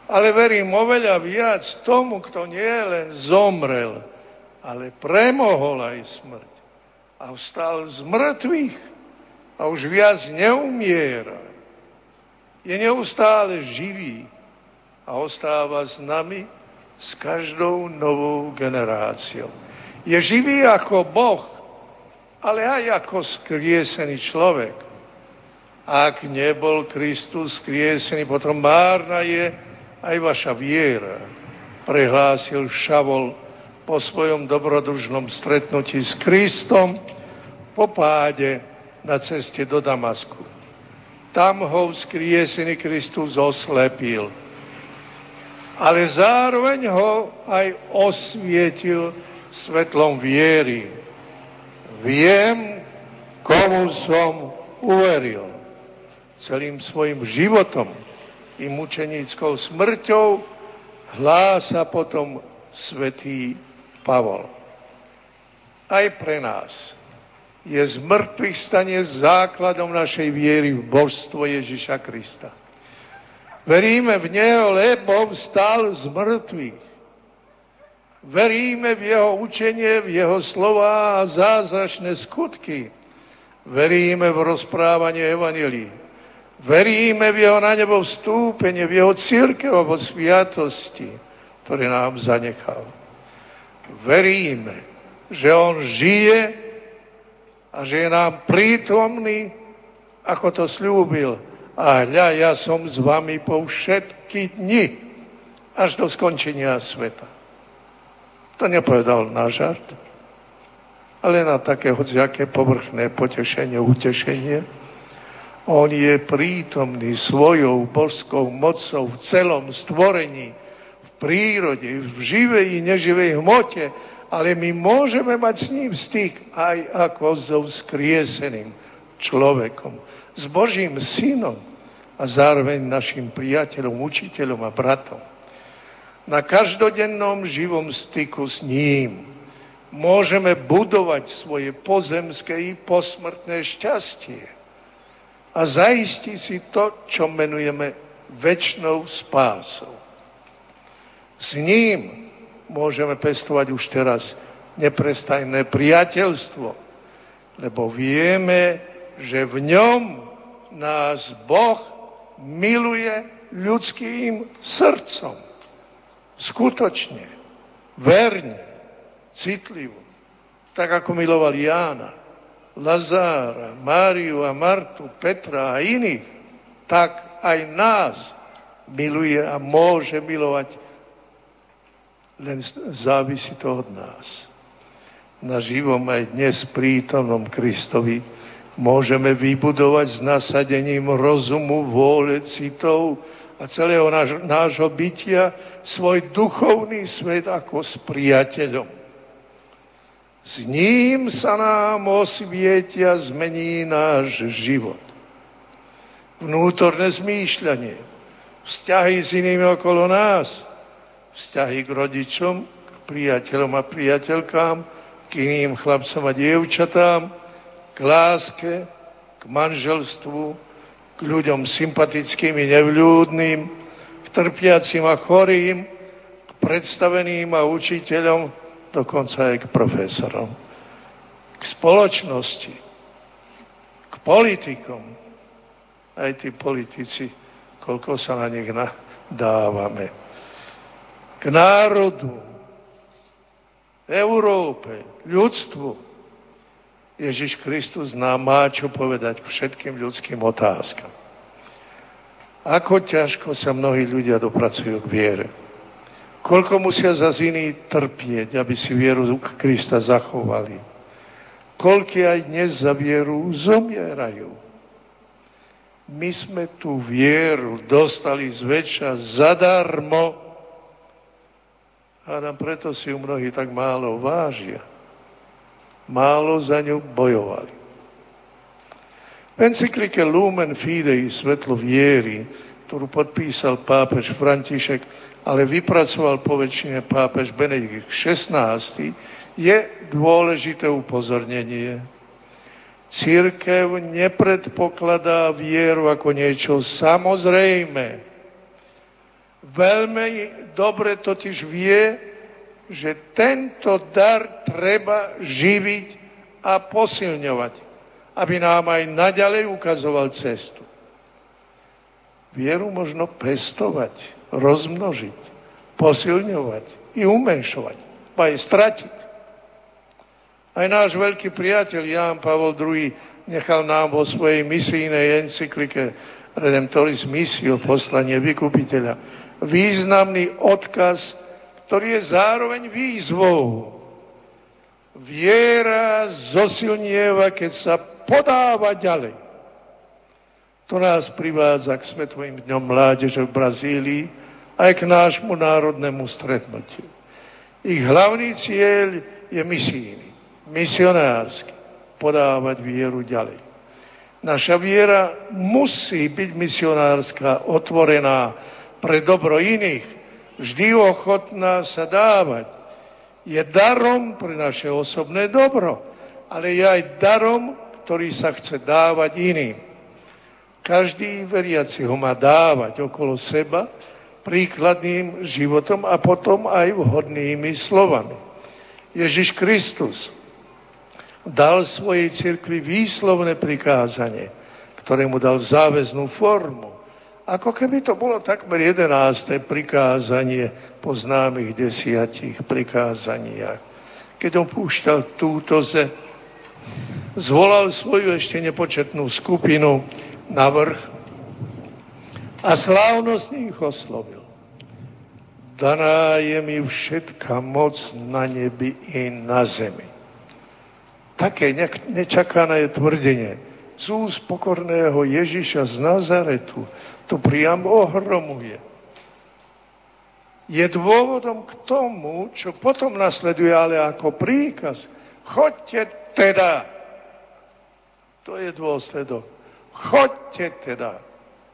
Ale verím oveľa viac tomu, kto nie len zomrel, ale premohol aj smrť. A vstal z mŕtvych a už viac neumiera. Je neustále živý a ostáva s nami s každou novou generáciou. Je živý ako Boh, ale aj ako skriesený človek. Ak nebol Kristus skriesený, potom márna je aj vaša viera, prehlásil Šavol po svojom dobrodružnom stretnutí s Kristom po páde na ceste do Damasku. Tam ho vzkriesený Kristus oslepil. Ale zároveň ho aj osvietil svetlom viery. Viem, komu som uveril. Celým svojim životom i mučenickou smrťou hlása potom svätý Pavol. Aj pre nás je zmrtvých stanie základom našej viery v božstvo Ježiša Krista. Veríme v Neho, lebo vstal z mŕtvych. Veríme v Jeho učenie, v Jeho slova a zázračné skutky. Veríme v rozprávanie Evangelii. Veríme v Jeho na nebo vstúpenie, v Jeho církev a vo sviatosti, ktoré nám zanechal. Veríme, že On žije a že je nám prítomný, ako to slúbil. A hľa, ja som s vami po všetky dni, až do skončenia sveta. To nepovedal na žart, ale na také hociaké povrchné potešenie, utešenie. On je prítomný svojou božskou mocou v celom stvorení, v prírode, v živej i neživej hmote, ale my môžeme mať s ním styk aj ako so vzkrieseným človekom, s Božím synom a zároveň našim priateľom, učiteľom a bratom. Na každodennom živom styku s ním môžeme budovať svoje pozemské i posmrtné šťastie a zaistiť si to, čo menujeme väčšnou spásou. S ním môžeme pestovať už teraz neprestajné priateľstvo, lebo vieme, že v ňom nás Boh miluje ľudským srdcom. Skutočne, verne, citlivo. Tak ako miloval Jána, Lazára, Máriu a Martu, Petra a iných, tak aj nás miluje a môže milovať len závisí to od nás. Na živom aj dnes prítomnom Kristovi môžeme vybudovať s nasadením rozumu, vôle, citov a celého náš, nášho bytia svoj duchovný svet ako s priateľom. S ním sa nám osvietia, zmení náš život. Vnútorné zmýšľanie, vzťahy s inými okolo nás – vzťahy k rodičom, k priateľom a priateľkám, k iným chlapcom a dievčatám, k láske, k manželstvu, k ľuďom sympatickým i nevľúdnym, k trpiacim a chorým, k predstaveným a učiteľom, dokonca aj k profesorom, k spoločnosti, k politikom. Aj tí politici, koľko sa na nich dávame k národu, Európe, ľudstvu. Ježiš Kristus nám má čo povedať k všetkým ľudským otázkam. Ako ťažko sa mnohí ľudia dopracujú k viere. Koľko musia za iní trpieť, aby si vieru Krista zachovali. Koľky aj dnes za vieru zomierajú. My sme tú vieru dostali zväčša zadarmo, Hádam, preto si ju mnohí tak málo vážia. Málo za ňu bojovali. V encyklike Lumen Fidei, Svetlo viery, ktorú podpísal pápež František, ale vypracoval po väčšine pápež Benedikt XVI, je dôležité upozornenie. Církev nepredpokladá vieru ako niečo samozrejme veľmi dobre totiž vie, že tento dar treba živiť a posilňovať, aby nám aj naďalej ukazoval cestu. Vieru možno pestovať, rozmnožiť, posilňovať i umenšovať, pa je stratiť. Aj náš veľký priateľ Ján Pavol II nechal nám vo svojej misijnej encyklike Redemptoris Missio, poslanie vykupiteľa, významný odkaz, ktorý je zároveň výzvou. Viera zosilnieva, keď sa podáva ďalej. To nás privádza k Svetovým dňom mládeže v Brazílii aj k nášmu národnému stretnutiu. Ich hlavný cieľ je misijný, misionársky, podávať vieru ďalej. Naša viera musí byť misionárska, otvorená pre dobro iných, vždy ochotná sa dávať. Je darom pre naše osobné dobro, ale je aj darom, ktorý sa chce dávať iným. Každý veriaci ho má dávať okolo seba príkladným životom a potom aj vhodnými slovami. Ježiš Kristus dal svojej cirkvi výslovné prikázanie, ktoré mu dal záväznú formu. Ako keby to bolo takmer jedenácté prikázanie po známych desiatich prikázaniach. Keď on púšťal túto ze, zvolal svoju ešte nepočetnú skupinu na vrch a slávnostne ich oslovil. Daná je mi všetka moc na nebi i na zemi. Také nečakané tvrdenie z úst pokorného Ježiša z Nazaretu to priam ohromuje. Je dôvodom k tomu, čo potom nasleduje, ale ako príkaz. Choďte teda. To je dôsledok. Chodte teda,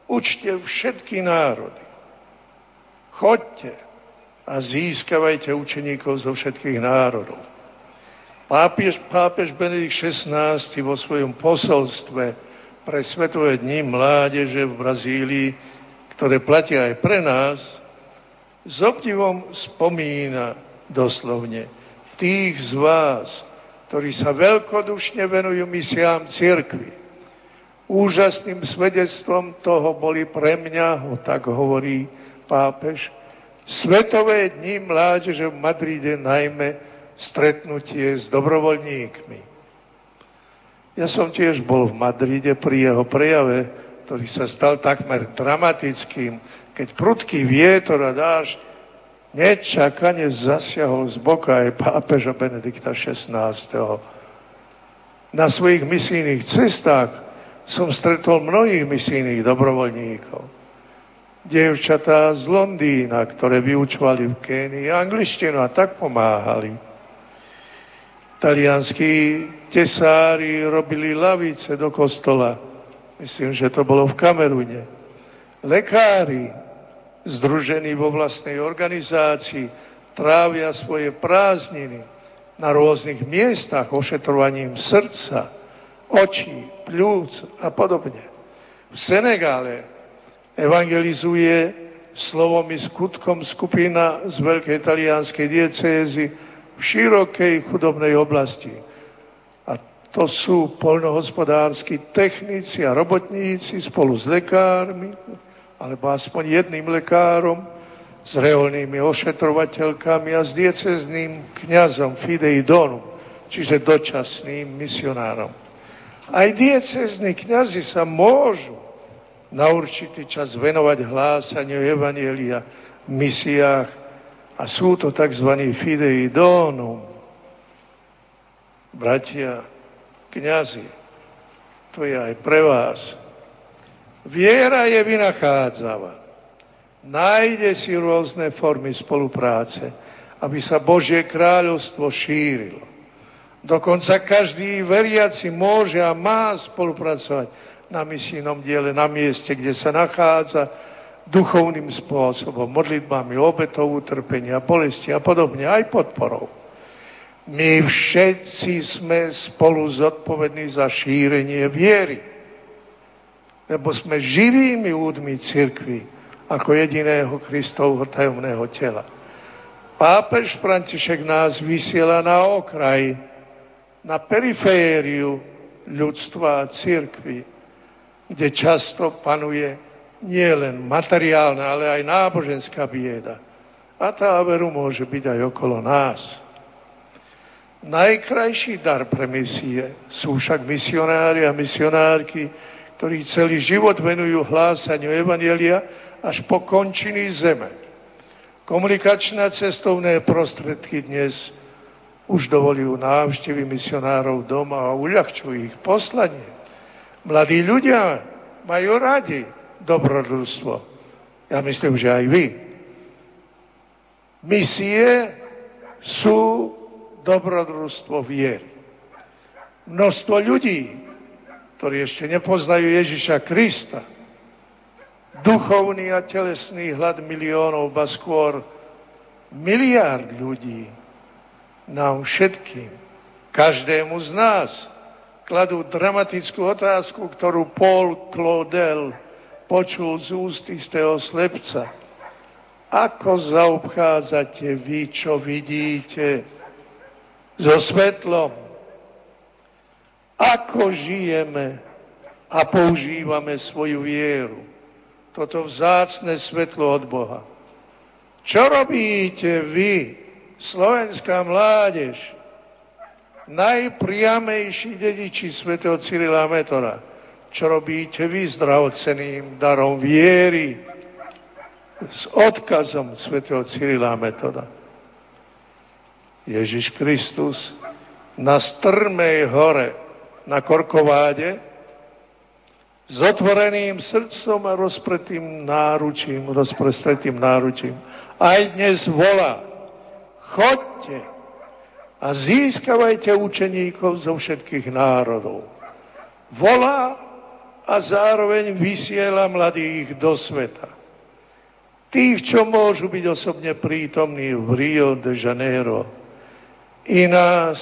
učte všetky národy. Chodte a získavajte učeníkov zo všetkých národov. Pápež, pápež Benedikt XVI vo svojom posolstve pre Svetové dni mládeže v Brazílii, ktoré platia aj pre nás, s obdivom spomína doslovne tých z vás, ktorí sa veľkodušne venujú misiám cirkvi, Úžasným svedectvom toho boli pre mňa, ho tak hovorí pápež, Svetové dni mládeže v Madride najmä stretnutie s dobrovoľníkmi. Ja som tiež bol v Madride pri jeho prejave, ktorý sa stal takmer dramatickým, keď prudký vietor a dážď nečakane zasiahol z boka aj pápeža Benedikta XVI. Na svojich misijných cestách som stretol mnohých misijných dobrovoľníkov. Dievčatá z Londýna, ktoré vyučovali v Kénii angličtinu a tak pomáhali. Talianskí tesári robili lavice do kostola. Myslím, že to bolo v Kamerune. Lekári, združení vo vlastnej organizácii, trávia svoje prázdniny na rôznych miestach ošetrovaním srdca, očí, pľúc a podobne. V Senegále evangelizuje slovom i skutkom skupina z veľkej talianskej diecézy širokej chudobnej oblasti. A to sú polnohospodársky technici a robotníci spolu s lekármi, alebo aspoň jedným lekárom, s reálnymi ošetrovateľkami a s diecezným kňazom Fidei Donum, čiže dočasným misionárom. Aj diecezní kniazy sa môžu na určitý čas venovať hlásaniu Evanielia v misiách a sú to tzv. fidei donum. Bratia, kniazy, to je aj pre vás. Viera je vynachádzava. Nájde si rôzne formy spolupráce, aby sa Božie kráľovstvo šírilo. Dokonca každý veriaci môže a má spolupracovať na misijnom diele, na mieste, kde sa nachádza, duchovným spôsobom, modlitbami, obetou utrpenia, bolesti a podobne, aj podporou. My všetci sme spolu zodpovední za šírenie viery, lebo sme živými údmi cirkvi ako jediného Kristovho tajomného tela. Pápež František nás vysiela na okraj na perifériu ľudstva a církvy, kde často panuje nie len materiálna, ale aj náboženská bieda. A tá veru môže byť aj okolo nás. Najkrajší dar pre misie sú však misionári a misionárky, ktorí celý život venujú hlásaniu Evangelia až po končiny zeme. Komunikačné cestovné prostredky dnes už dovolujú návštevy misionárov doma a uľahčujú ich poslanie. Mladí ľudia majú radi dobrodružstvo. Ja myslím, že aj vy. Misie sú dobrodružstvo viery. Množstvo ľudí, ktorí ešte nepoznajú Ježiša Krista, duchovný a telesný hlad miliónov, ba skôr miliárd ľudí, nám všetkým, každému z nás, kladú dramatickú otázku, ktorú Paul Claudel počul z úst istého slepca. Ako zaobchádzate vy, čo vidíte, so svetlom? Ako žijeme a používame svoju vieru? Toto vzácne svetlo od Boha. Čo robíte vy, slovenská mládež, najpriamejší dediči svätého Cyrila Metoda? Čo robíte vy s drahoceným darom viery, s odkazom svätého Cyrila Metoda? Ježiš Kristus na strmej hore, na Korkováde, s otvoreným srdcom a rozpretým náručím, rozprestretým náručím. Aj dnes volá, chodte a získavajte učeníkov zo všetkých národov. Volá a zároveň vysiela mladých do sveta. Tých, čo môžu byť osobne prítomní v Rio de Janeiro. I nás,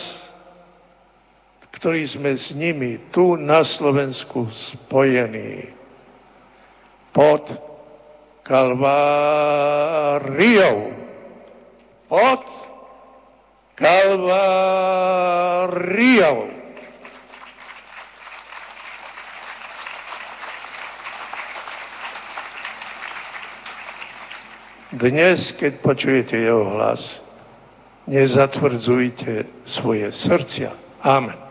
ktorí sme s nimi tu na Slovensku spojení pod Kalváriou. Pod Kalváriou. Dnes, keď počujete jeho hlas, nezatvrdzujte svoje srdcia. Amen.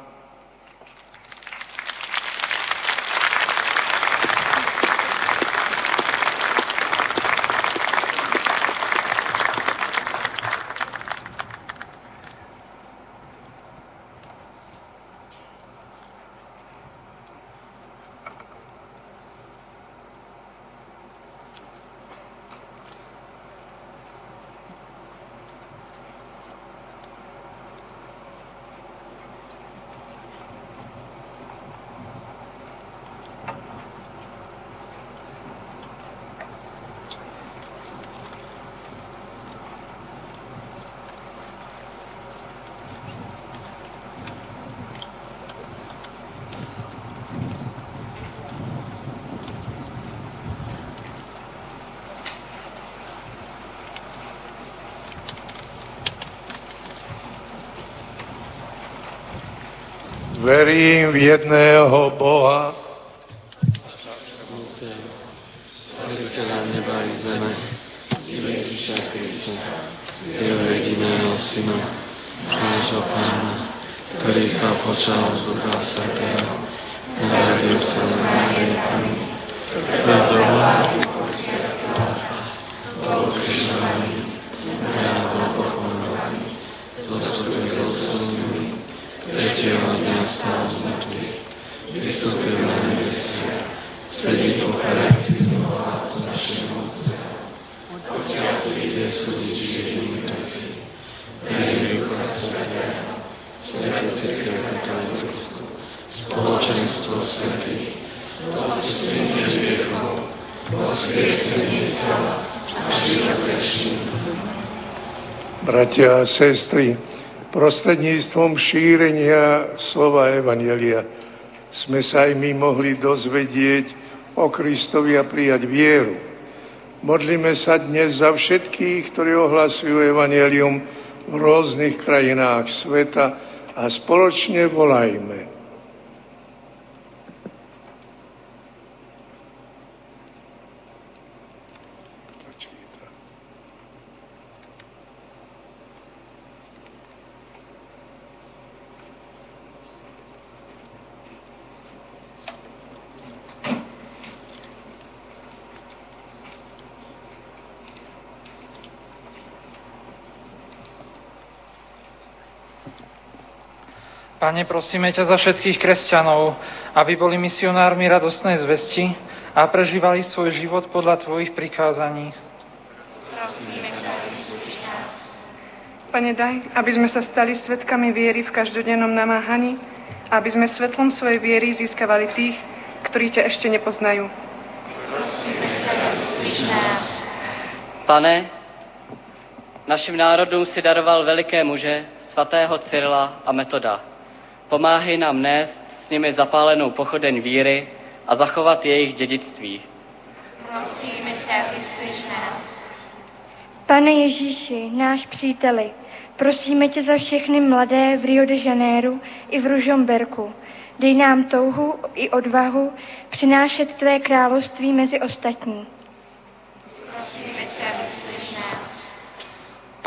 Verím v jedného Boha, Stvoriteľa neba i zeme, Ježiša Krista, jeho jediného Syna, nášho Pána, ktorý sa počal z Ducha Svetého, narodil sa z Márie Pani, Bratia a sestry, prostredníctvom šírenia slova Evangelia sme sa aj my mohli dozvedieť o Kristovi a prijať vieru. Modlíme sa dnes za všetkých, ktorí ohlasujú Evangelium v rôznych krajinách sveta a spoločne volajme. Pane, prosíme ťa za všetkých kresťanov, aby boli misionármi radostnej zvesti a prežívali svoj život podľa Tvojich prikázaní. Pane, daj, aby sme sa stali svetkami viery v každodennom namáhaní, aby sme svetlom svojej viery získavali tých, ktorí ťa ešte nepoznajú. Pane, našim národům si daroval veliké muže, svatého Cyrila a Metoda. Pomáhej nám nést s nimi zapálenou pochodeň víry a zachovat jejich dědictví. Prosíme tě, vyslyš nás. Pane Ježíši, náš příteli, prosíme tě za všechny mladé v Rio de Janeiro i v Ružomberku. Dej nám touhu i odvahu přinášet tvé království mezi ostatní. Prosíme tě, vyslyš nás.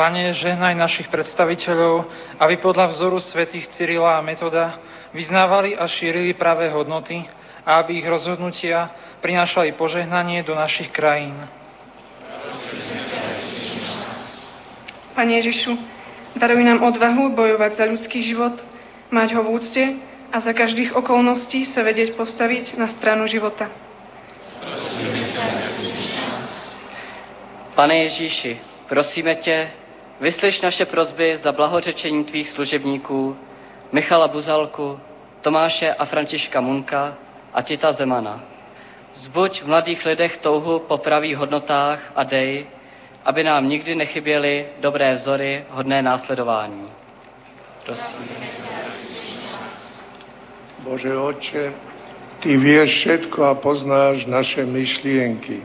Pane, žehnaj našich predstaviteľov, aby podľa vzoru svätých Cyrila a Metoda vyznávali a šírili pravé hodnoty a aby ich rozhodnutia prinášali požehnanie do našich krajín. Pane Ježišu, daruj nám odvahu bojovať za ľudský život, mať ho v úcte a za každých okolností sa vedieť postaviť na stranu života. Pane Ježíši, prosíme tě, vyslyš naše prozby za blahořečení tvých služebníků Michala Buzalku, Tomáše a Františka Munka a Tita Zemana. Zbuď v mladých lidech touhu po pravých hodnotách a dej, aby nám nikdy nechyběly dobré vzory hodné následování. Prosím. Bože Oče, Ty vieš všetko a poznáš naše myšlienky.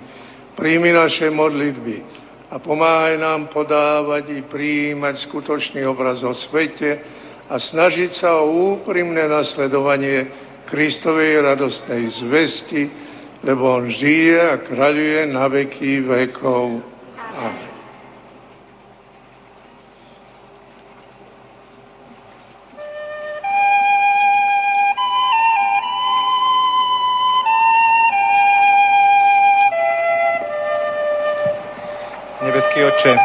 Príjmi naše modlitby a pomáhaj nám podávať i prijímať skutočný obraz o svete a snažiť sa o úprimné nasledovanie Kristovej radostnej zvesti, lebo On žije a kráľuje na veky vekov. Amen. Oče,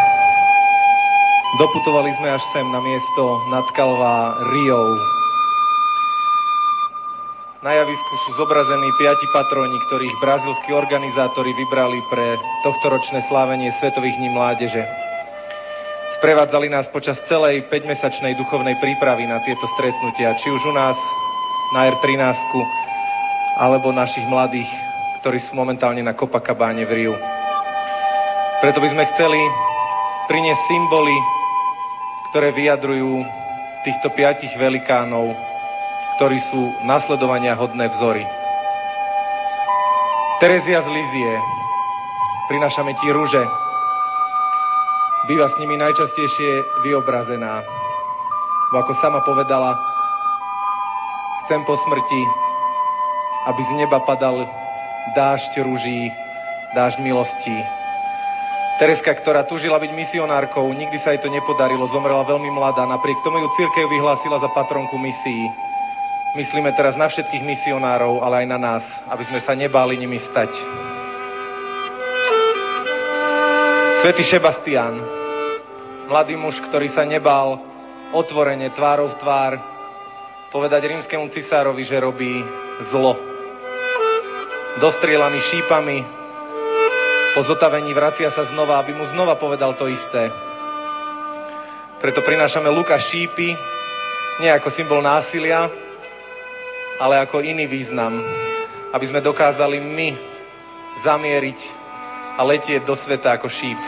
doputovali sme až sem na miesto nad Kalvá Riou. Na javisku sú zobrazení piati patroni, ktorých brazilskí organizátori vybrali pre tohtoročné slávenie Svetových dní mládeže. Sprevádzali nás počas celej 5-mesačnej duchovnej prípravy na tieto stretnutia, či už u nás na R13, alebo našich mladých, ktorí sú momentálne na Copacabáne v Riu. Preto by sme chceli priniesť symboly, ktoré vyjadrujú týchto piatich velikánov, ktorí sú nasledovania hodné vzory. Terezia z Lizie, prinášame ti rúže, býva s nimi najčastejšie vyobrazená. Ako sama povedala, chcem po smrti, aby z neba padal dážď rúží, dážď milostí, Tereska, ktorá tužila byť misionárkou, nikdy sa jej to nepodarilo, zomrela veľmi mladá, napriek tomu ju církev vyhlásila za patronku misií. Myslíme teraz na všetkých misionárov, ale aj na nás, aby sme sa nebáli nimi stať. Svetý Šebastian, mladý muž, ktorý sa nebál otvorene, tvárov v tvár, povedať rímskému cisárovi, že robí zlo. Dostrielaný šípami, po zotavení vracia sa znova, aby mu znova povedal to isté. Preto prinášame Luka šípy, nie ako symbol násilia, ale ako iný význam, aby sme dokázali my zamieriť a letieť do sveta ako šíp.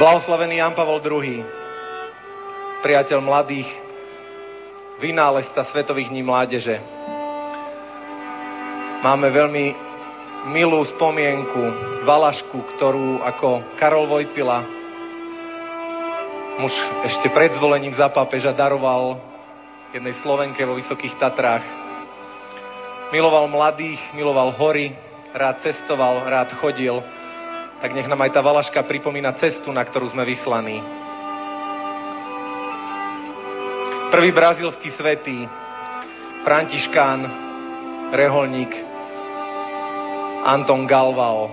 Blahoslavený Jan Pavol II, priateľ mladých, vynálezca Svetových dní mládeže, Máme veľmi milú spomienku, valašku, ktorú ako Karol Vojtila, muž ešte pred zvolením za pápeža, daroval jednej Slovenke vo Vysokých Tatrách. Miloval mladých, miloval hory, rád cestoval, rád chodil, tak nech nám aj tá valaška pripomína cestu, na ktorú sme vyslaní. Prvý brazilský svetý, Františkán, reholník, Anton Galvao.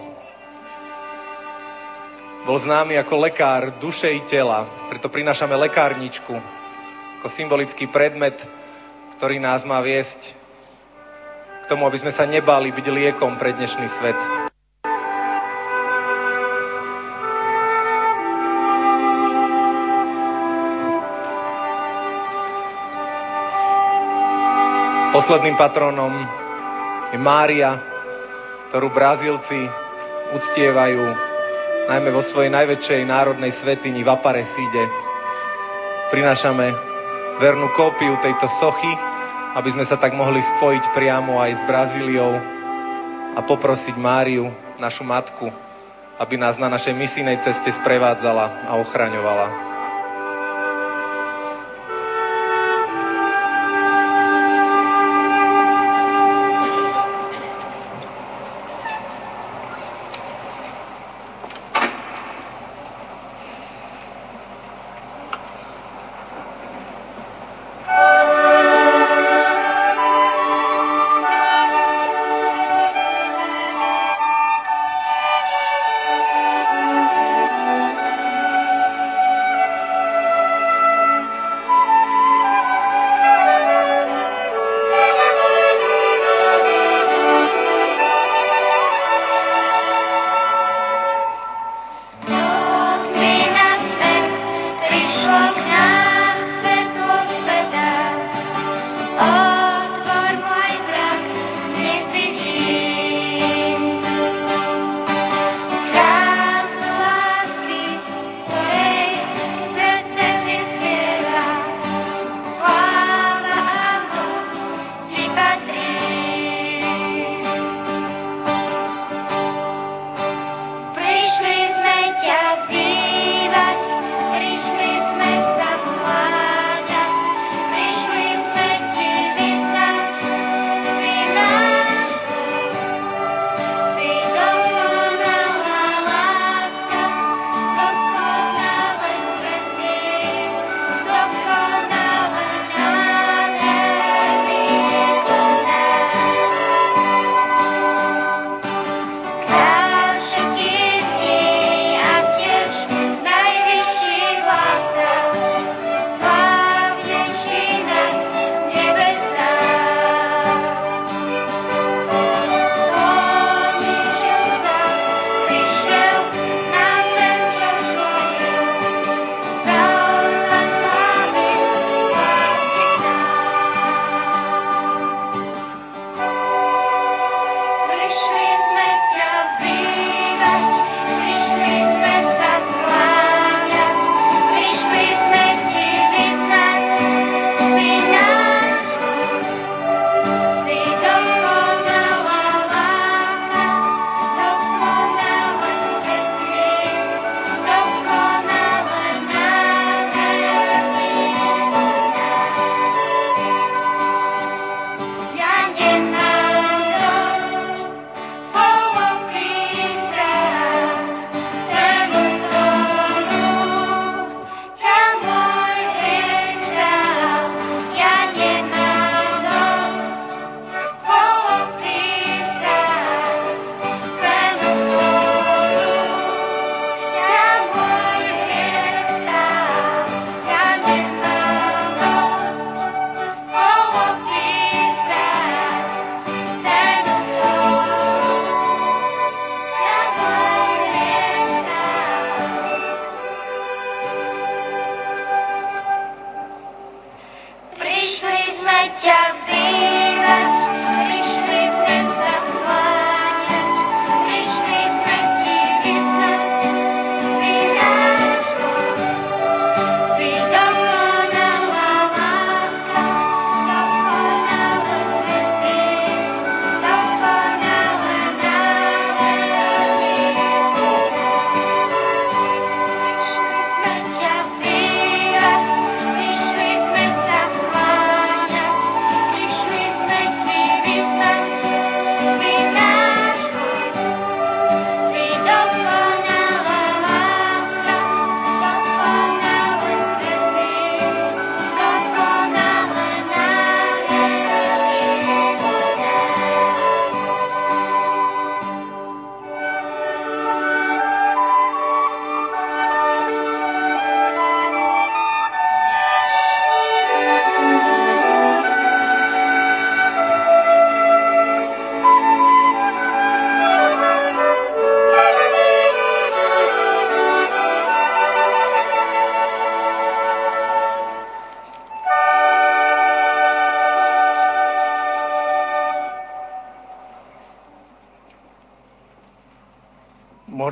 bol známy ako lekár duše i tela. Preto prinášame lekárničku ako symbolický predmet, ktorý nás má viesť k tomu, aby sme sa nebáli byť liekom pre dnešný svet. Posledným patronom je Mária, ktorú Brazílci uctievajú najmä vo svojej najväčšej národnej svetini v Aparecíde. Prinášame vernú kópiu tejto sochy, aby sme sa tak mohli spojiť priamo aj s Brazíliou a poprosiť Máriu, našu matku, aby nás na našej misijnej ceste sprevádzala a ochraňovala.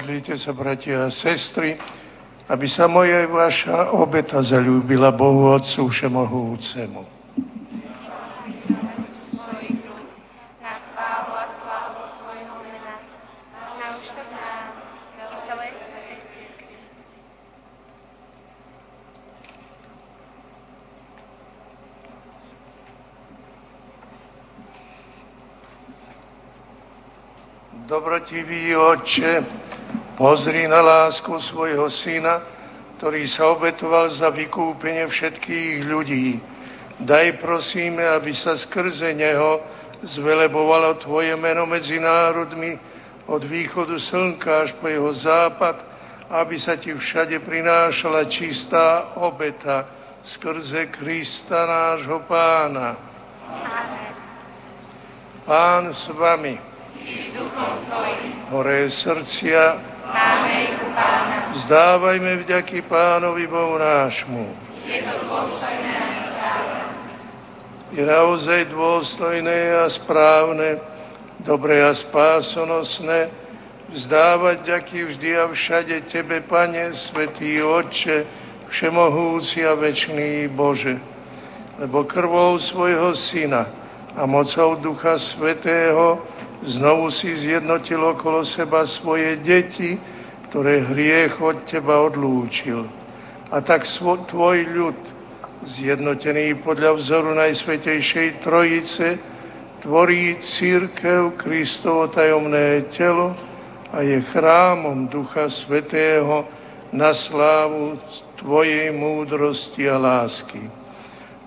Modlite sa, bratia a sestry, aby sa moja aj vaša obeta zalúbila Bohu Otcu Všemohúcemu. Dobrotivý Otče, pozri na lásku svojho Syna, ktorý sa obetoval za vykúpenie všetkých ľudí. Daj prosíme, aby sa skrze Neho zvelebovalo Tvoje meno medzi národmi od východu slnka až po jeho západ, aby sa Ti všade prinášala čistá obeta skrze Krista nášho Pána. Pán s Vami Hore srdcia, Máme ich u Pána. Vzdávajme vďaky Pánovi Bohu nášmu. Je to naozaj dôstojné a správne, dobré a spásonosné, vzdávať vďaky vždy a všade Tebe, Pane, Svetý Otče, Všemohúci a Večný Bože, lebo krvou svojho Syna a mocou Ducha Svetého Znovu si zjednotil okolo seba svoje deti, ktoré hriech od teba odlúčil. A tak svo, tvoj ľud, zjednotený podľa vzoru Najsvetejšej Trojice, tvorí církev Kristovo tajomné telo a je chrámom Ducha Svetého na slávu Tvojej múdrosti a lásky.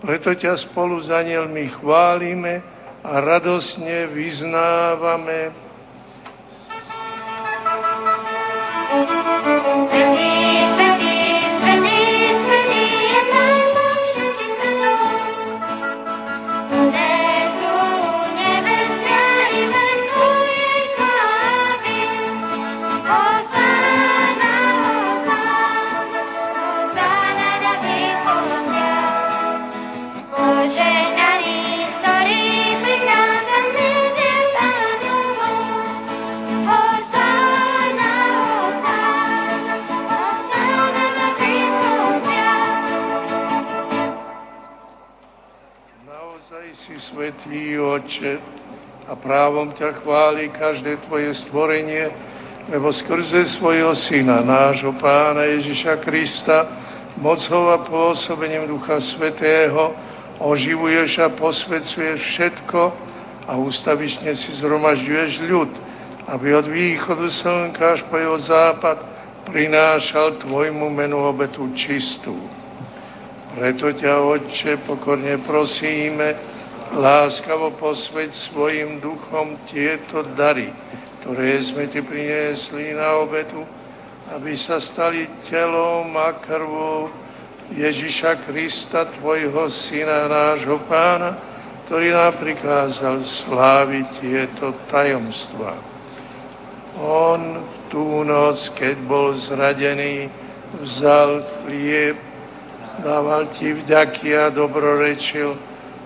Preto ťa spolu s anielmi chválime, a radosne vyznávame. Svetý Oče, a právom ťa chváli každé Tvoje stvorenie, lebo skrze svojho Syna, nášho Pána Ježiša Krista, mocou a pôsobením Ducha Svetého, oživuješ a posvecuješ všetko a ústavične si zhromažďuješ ľud, aby od východu slnka až po jeho západ prinášal Tvojmu menu obetu čistú. Preto ťa, Otče, pokorne prosíme, láskavo posveď svojim duchom tieto dary, ktoré sme ti priniesli na obetu, aby sa stali telom a krvou Ježiša Krista, Tvojho Syna, nášho Pána, ktorý nám prikázal sláviť tieto tajomstva. On tú noc, keď bol zradený, vzal chlieb, dával ti vďaky a dobrorečil,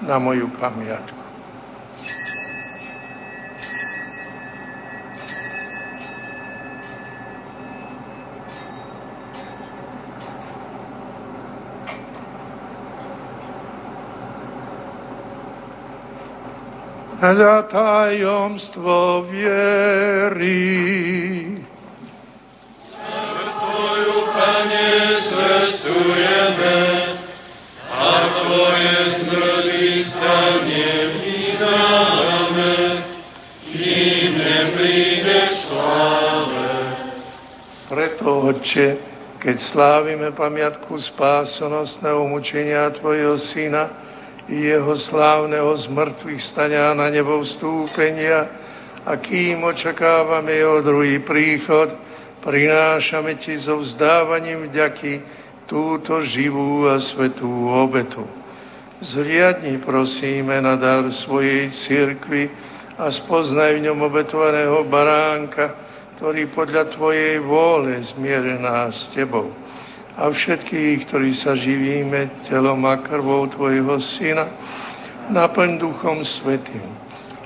na moju pamiatku. za tajomstvo viery. Tvoju, Pane, zvestujeme, Preto, Otče, keď slávime pamiatku spásonosného mučenia Tvojho Syna, i jeho slávneho zmrtvých stania na nebo vstúpenia a kým očakávame jeho druhý príchod, prinášame Ti so vzdávaním vďaky túto živú a svetú obetu. Zriadni prosíme na dar svojej cirkvi a spoznaj v ňom obetovaného baránka, ktorý podľa Tvojej vôle zmiere nás s Tebou a všetkých, ktorí sa živíme telom a krvou Tvojho Syna, naplň Duchom Svetým,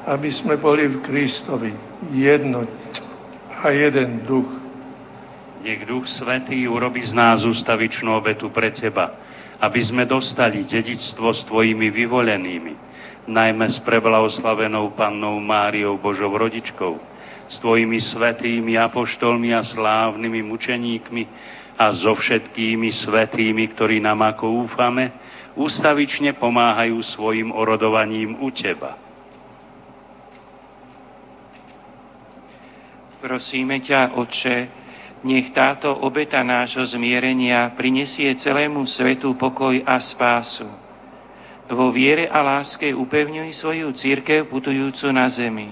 aby sme boli v Kristovi jednoť a jeden duch. Nech Duch Svetý urobi z nás ustavičnú obetu pre Teba, aby sme dostali dedičstvo s Tvojimi vyvolenými, najmä s preblahoslavenou Pannou Máriou Božou rodičkou, s Tvojimi svetými apoštolmi a slávnymi mučeníkmi, a so všetkými svetými, ktorí nám ako úfame, ústavične pomáhajú svojim orodovaním u Teba. Prosíme ťa, Otče, nech táto obeta nášho zmierenia prinesie celému svetu pokoj a spásu. Vo viere a láske upevňuj svoju církev putujúcu na zemi.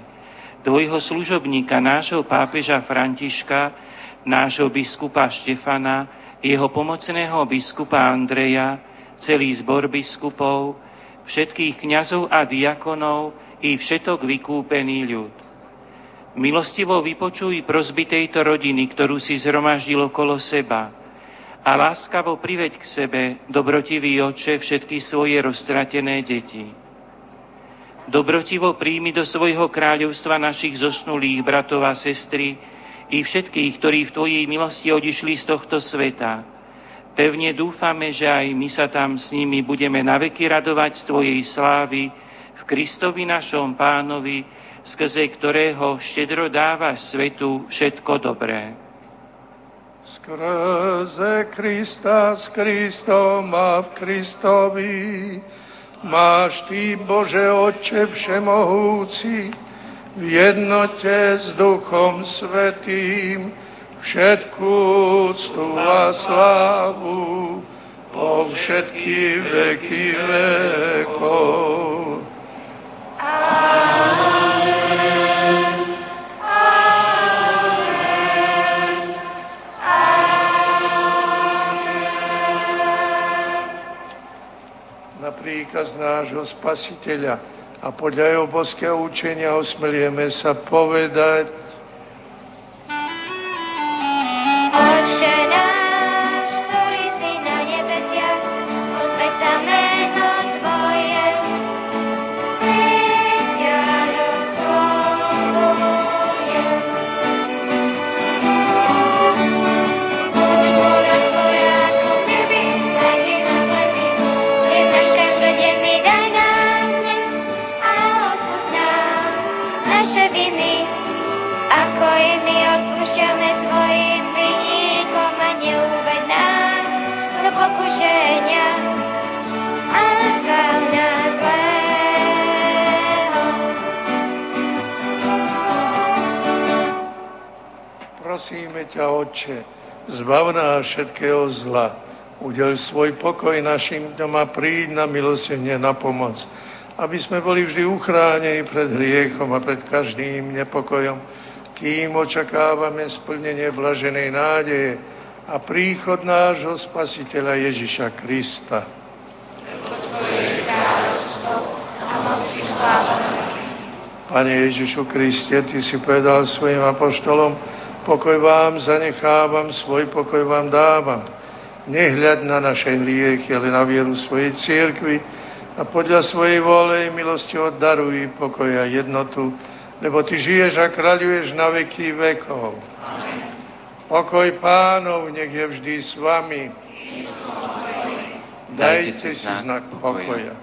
Tvojho služobníka, nášho pápeža Františka, nášho biskupa Štefana, jeho pomocného biskupa Andreja, celý zbor biskupov, všetkých kňazov a diakonov i všetok vykúpený ľud. Milostivo vypočuj prosby tejto rodiny, ktorú si zhromaždil okolo seba a láskavo priveď k sebe, dobrotivý oče, všetky svoje roztratené deti. Dobrotivo príjmi do svojho kráľovstva našich zosnulých bratov a sestry, i všetkých, ktorí v Tvojej milosti odišli z tohto sveta. Pevne dúfame, že aj my sa tam s nimi budeme naveky radovať z Tvojej slávy v Kristovi našom pánovi, skrze ktorého štedro dávaš svetu všetko dobré. Skrze Krista s Kristom a v Kristovi máš Ty, Bože Otče Všemohúci, v jednote s Duchom Svetým všetku úctu a slávu po všetky veky vekov. Amen. Príkaz nášho Spasiteľa. A podľa jeho boského učenia osmelieme sa povedať Oče, zbav nás všetkého zla, udel svoj pokoj našim doma, príď na milosenie, na pomoc, aby sme boli vždy uchránení pred hriechom a pred každým nepokojom, kým očakávame splnenie blaženej nádeje a príchod nášho Spasiteľa Ježiša Krista. Pane Ježišu Kriste, Ty si povedal svojim apoštolom, Pokoj vám zanechávam, svoj pokoj vám dávam. Nehľad na naše hriechy, ale na vieru svojej církvy a podľa svojej vôle milosti oddaruj pokoj a jednotu, lebo Ty žiješ a kráľuješ na veky vekov. Amen. Pokoj pánov nech je vždy s vami. Dajte si znak pokoja.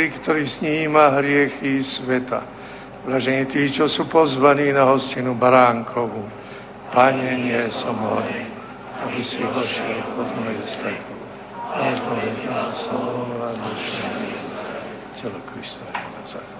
Boží, ktorý sníma hriechy sveta. Blažení tí, čo sú pozvaní na hostinu baránkovú. Pane, nie som hodný, aby si vošiel pod moju strechu. Ale povedz na slovo a duša telo Kristova na zachová.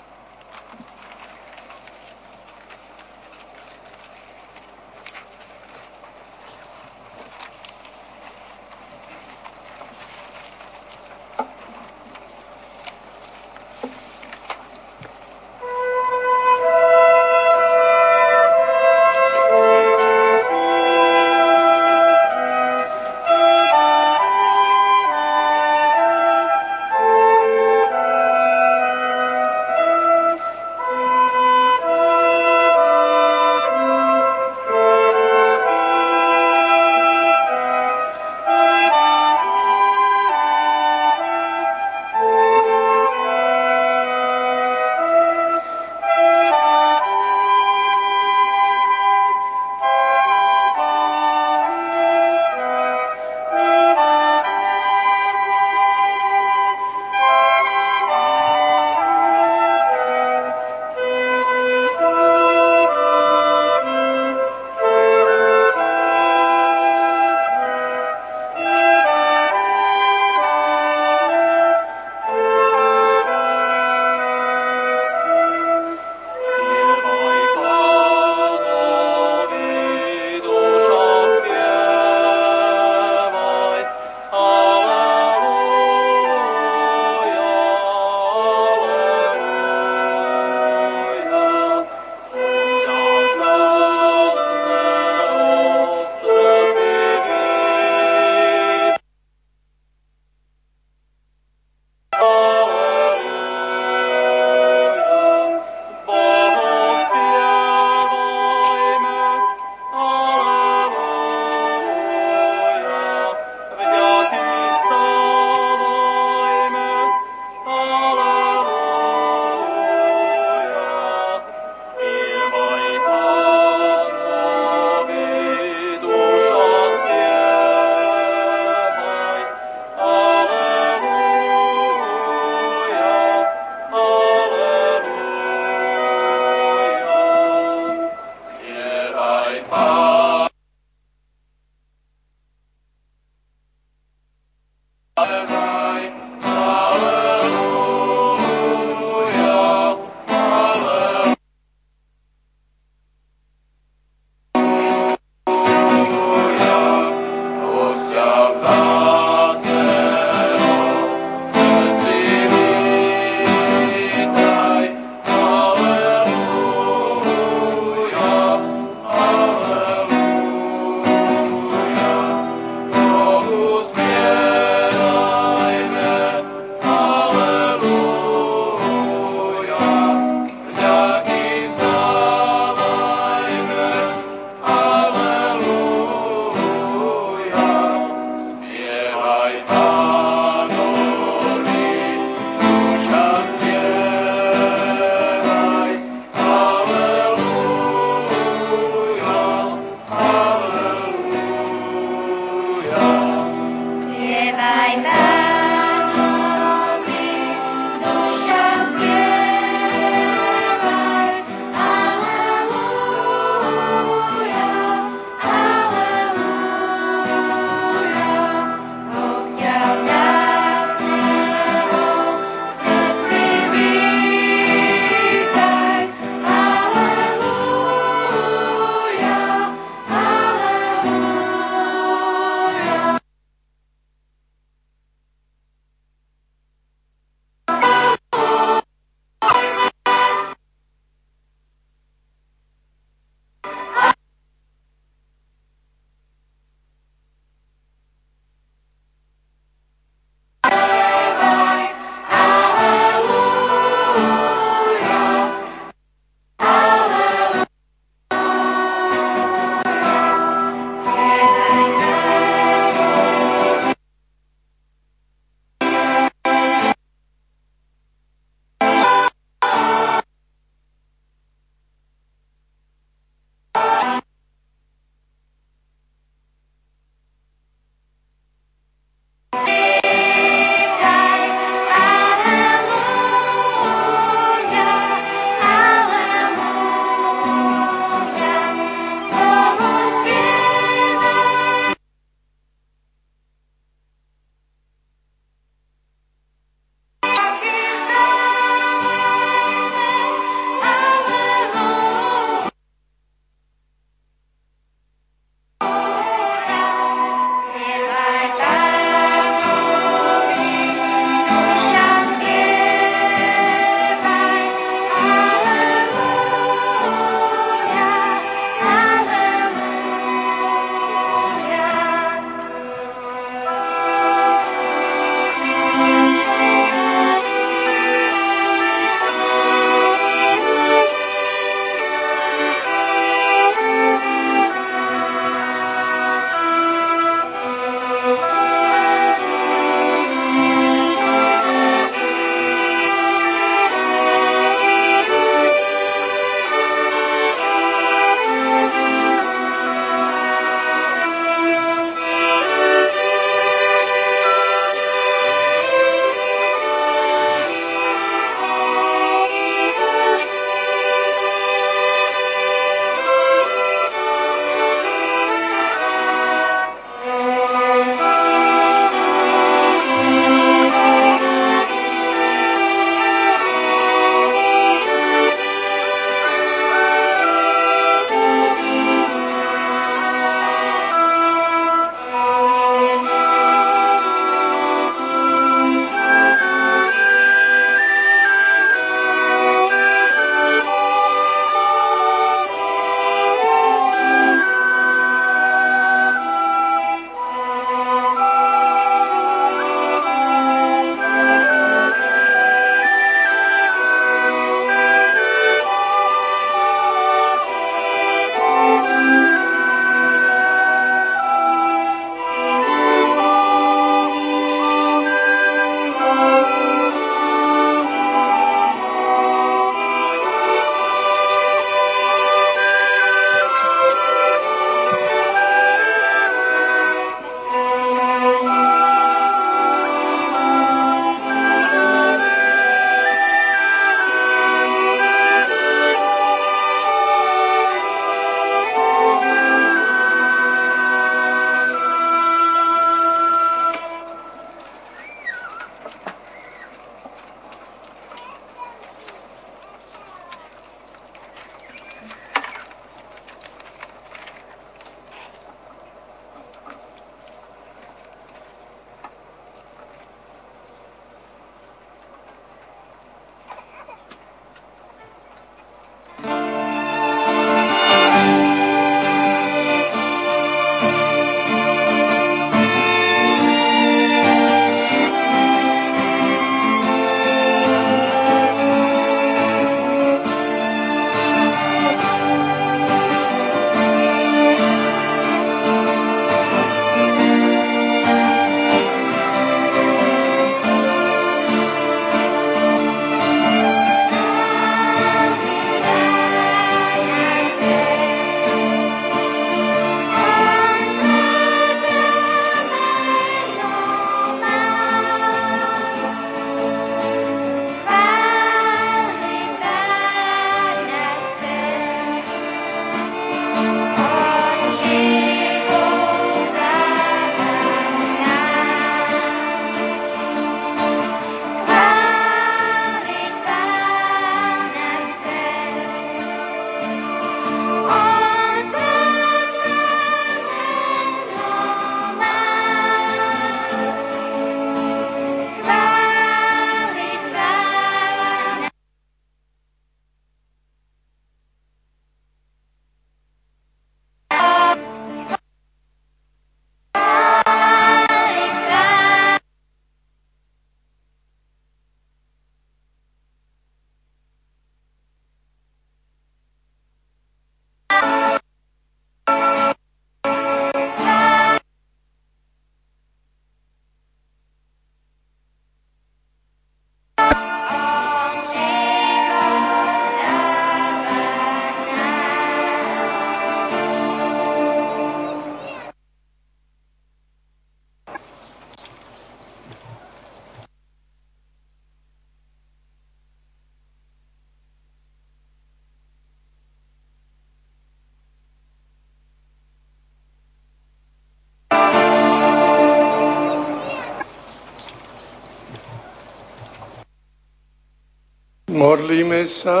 Modlíme sa.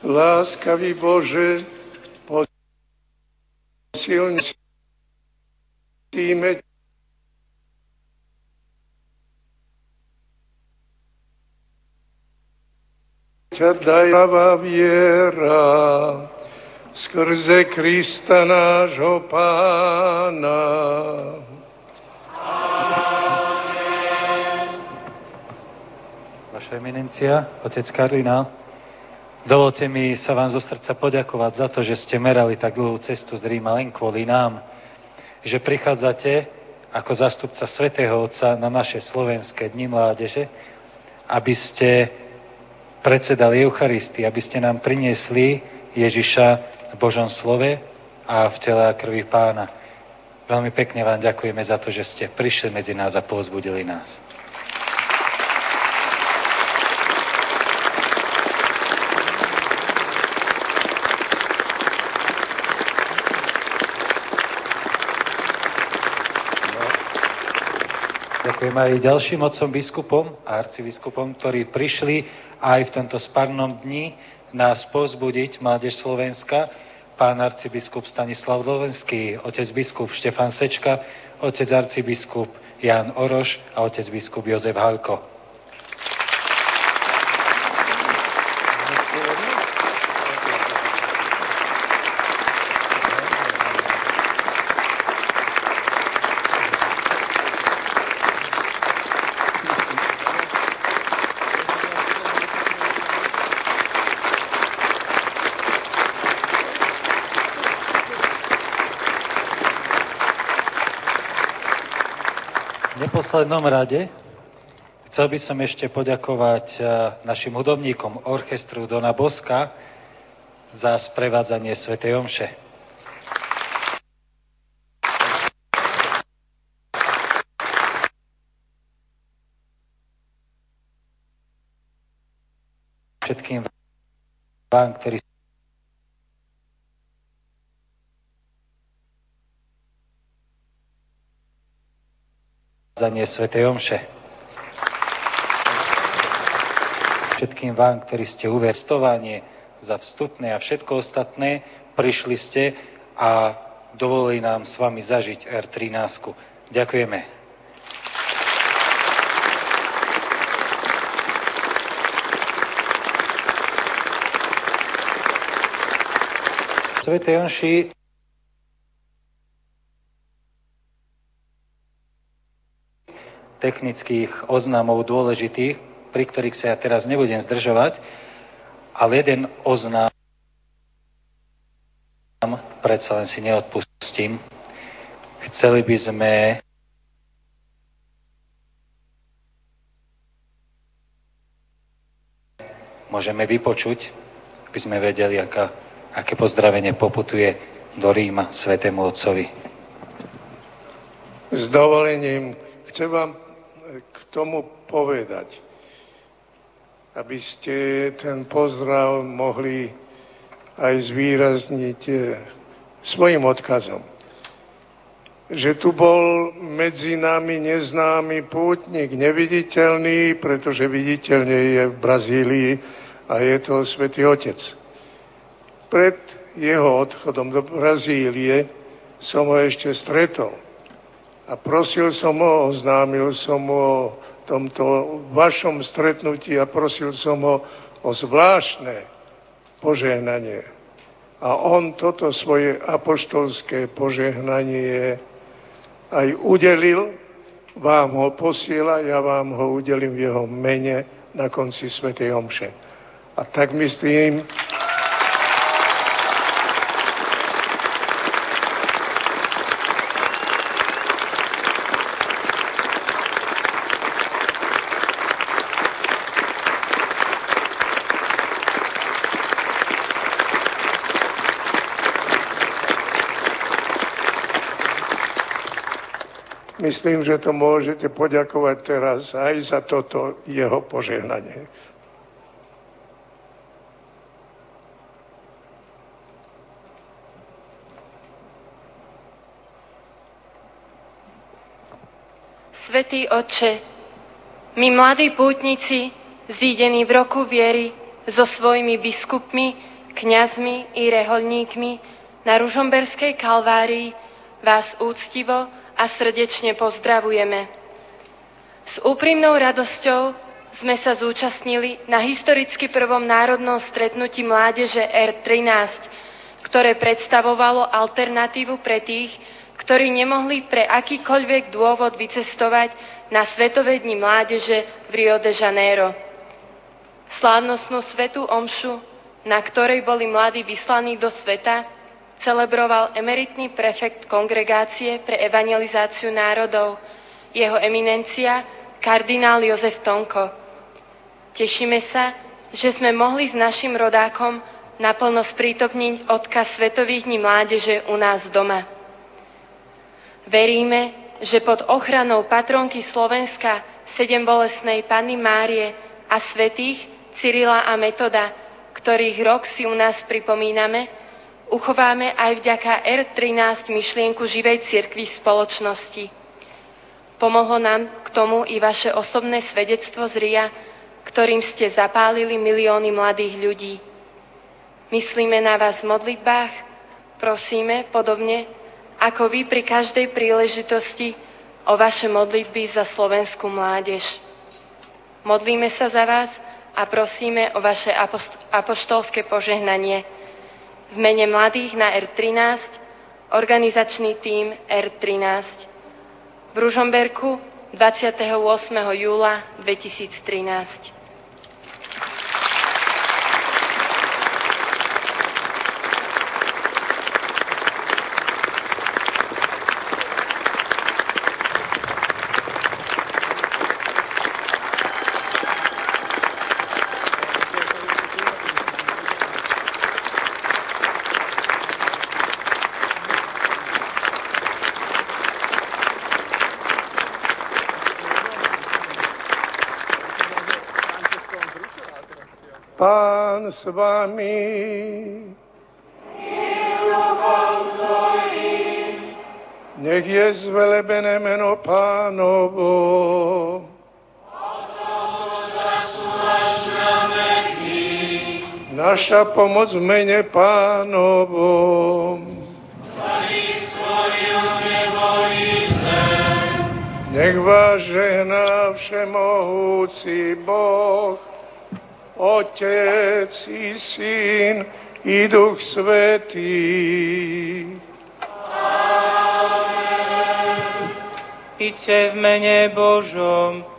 Láskavý Bože, posilníme ťa dajavá viera skrze Krista nášho Pána. Vaša eminencia, otec Kardinál, dovolte mi sa vám zo srdca poďakovať za to, že ste merali tak dlhú cestu z Ríma len kvôli nám, že prichádzate ako zastupca Svetého Otca na naše slovenské dni mládeže, aby ste predsedali Eucharistii, aby ste nám priniesli Ježiša v Božom slove a v tele a krvi pána. Veľmi pekne vám ďakujeme za to, že ste prišli medzi nás a povzbudili nás. Ďakujem aj ďalším otcom biskupom a arcibiskupom, ktorí prišli aj v tomto sparnom dni nás pozbudiť Mládež Slovenska, pán arcibiskup Stanislav Lovenský, otec biskup Štefan Sečka, otec arcibiskup Jan Oroš a otec biskup Jozef Halko. Neposlednom rade chcel by som ešte poďakovať eh, našim hudobníkom orchestru Dona Boska za sprevádzanie Sv. Omše. Všetkým vám, ktorí zanie Svetej Omše. Všetkým vám, ktorí ste uverstovanie za vstupné a všetko ostatné, prišli ste a dovolili nám s vami zažiť R13. Ďakujeme. Svetej Jonši technických oznámov dôležitých, pri ktorých sa ja teraz nebudem zdržovať, ale jeden oznám predsa len si neodpustím. Chceli by sme môžeme vypočuť, aby sme vedeli, aká, aké pozdravenie poputuje do Ríma Svetému Otcovi. S dovolením chcem vám k tomu povedať, aby ste ten pozdrav mohli aj zvýrazniť eh, svojim odkazom. Že tu bol medzi nami neznámy pútnik, neviditeľný, pretože viditeľne je v Brazílii a je to Svetý Otec. Pred jeho odchodom do Brazílie som ho ešte stretol a prosil som ho, oznámil som ho o tomto vašom stretnutí a prosil som ho o zvláštne požehnanie. A on toto svoje apoštolské požehnanie aj udelil, vám ho posiela, ja vám ho udelím v jeho mene na konci Svetej Omše. A tak myslím, Myslím, že to môžete poďakovať teraz aj za toto jeho požehnanie. Svetý Oče, My mladí pútnici, zídení v roku viery so svojimi biskupmi, kňazmi i reholníkmi na Ružomberskej kalvárii vás úctivo a srdečne pozdravujeme. S úprimnou radosťou sme sa zúčastnili na historicky prvom národnom stretnutí mládeže R13, ktoré predstavovalo alternatívu pre tých, ktorí nemohli pre akýkoľvek dôvod vycestovať na Svetové dni mládeže v Rio de Janeiro. Slávnostnú svetú omšu, na ktorej boli mladí vyslaní do sveta, celebroval emeritný prefekt kongregácie pre evangelizáciu národov, jeho eminencia kardinál Jozef Tonko. Tešíme sa, že sme mohli s našim rodákom naplno sprítomniť odkaz Svetových dní mládeže u nás doma. Veríme, že pod ochranou patronky Slovenska sedem bolesnej Panny Márie a svetých Cyrila a Metoda, ktorých rok si u nás pripomíname, uchováme aj vďaka R13 myšlienku živej cirkvi spoločnosti. Pomohlo nám k tomu i vaše osobné svedectvo z RIA, ktorým ste zapálili milióny mladých ľudí. Myslíme na vás v modlitbách, prosíme podobne, ako vy pri každej príležitosti o vaše modlitby za slovenskú mládež. Modlíme sa za vás a prosíme o vaše apoštolské požehnanie. V mene mladých na R13, organizačný tím R13. V Ružomberku 28. júla 2013. Pán s vami. Nech je zvelebené meno pánovo. Naša pomoc v mene pánovom. Nech vás žehná všemohúci Boh, Otec i Syn i Duch Svetý. Iďte v mene Božom.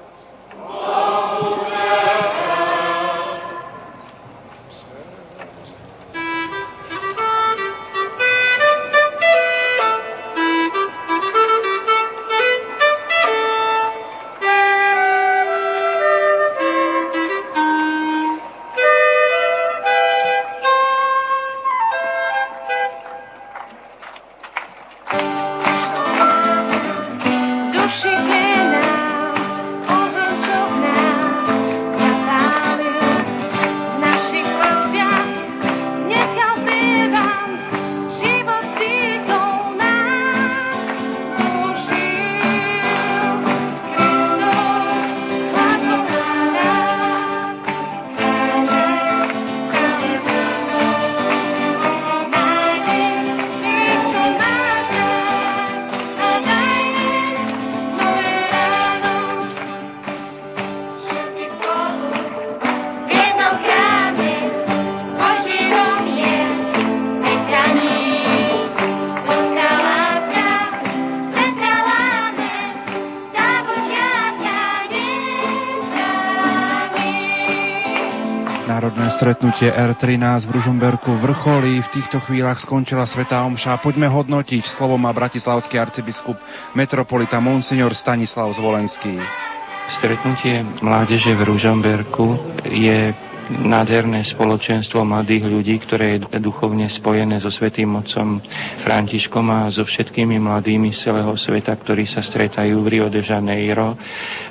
Stretnutie R13 v Ružomberku vrcholí. V týchto chvíľach skončila Svetá Omša. Poďme hodnotiť. Slovo má bratislavský arcibiskup metropolita Monsignor Stanislav Zvolenský. Stretnutie mládeže v Ružomberku je nádherné spoločenstvo mladých ľudí, ktoré je duchovne spojené so Svetým Otcom Františkom a so všetkými mladými z celého sveta, ktorí sa stretajú v Rio de Janeiro.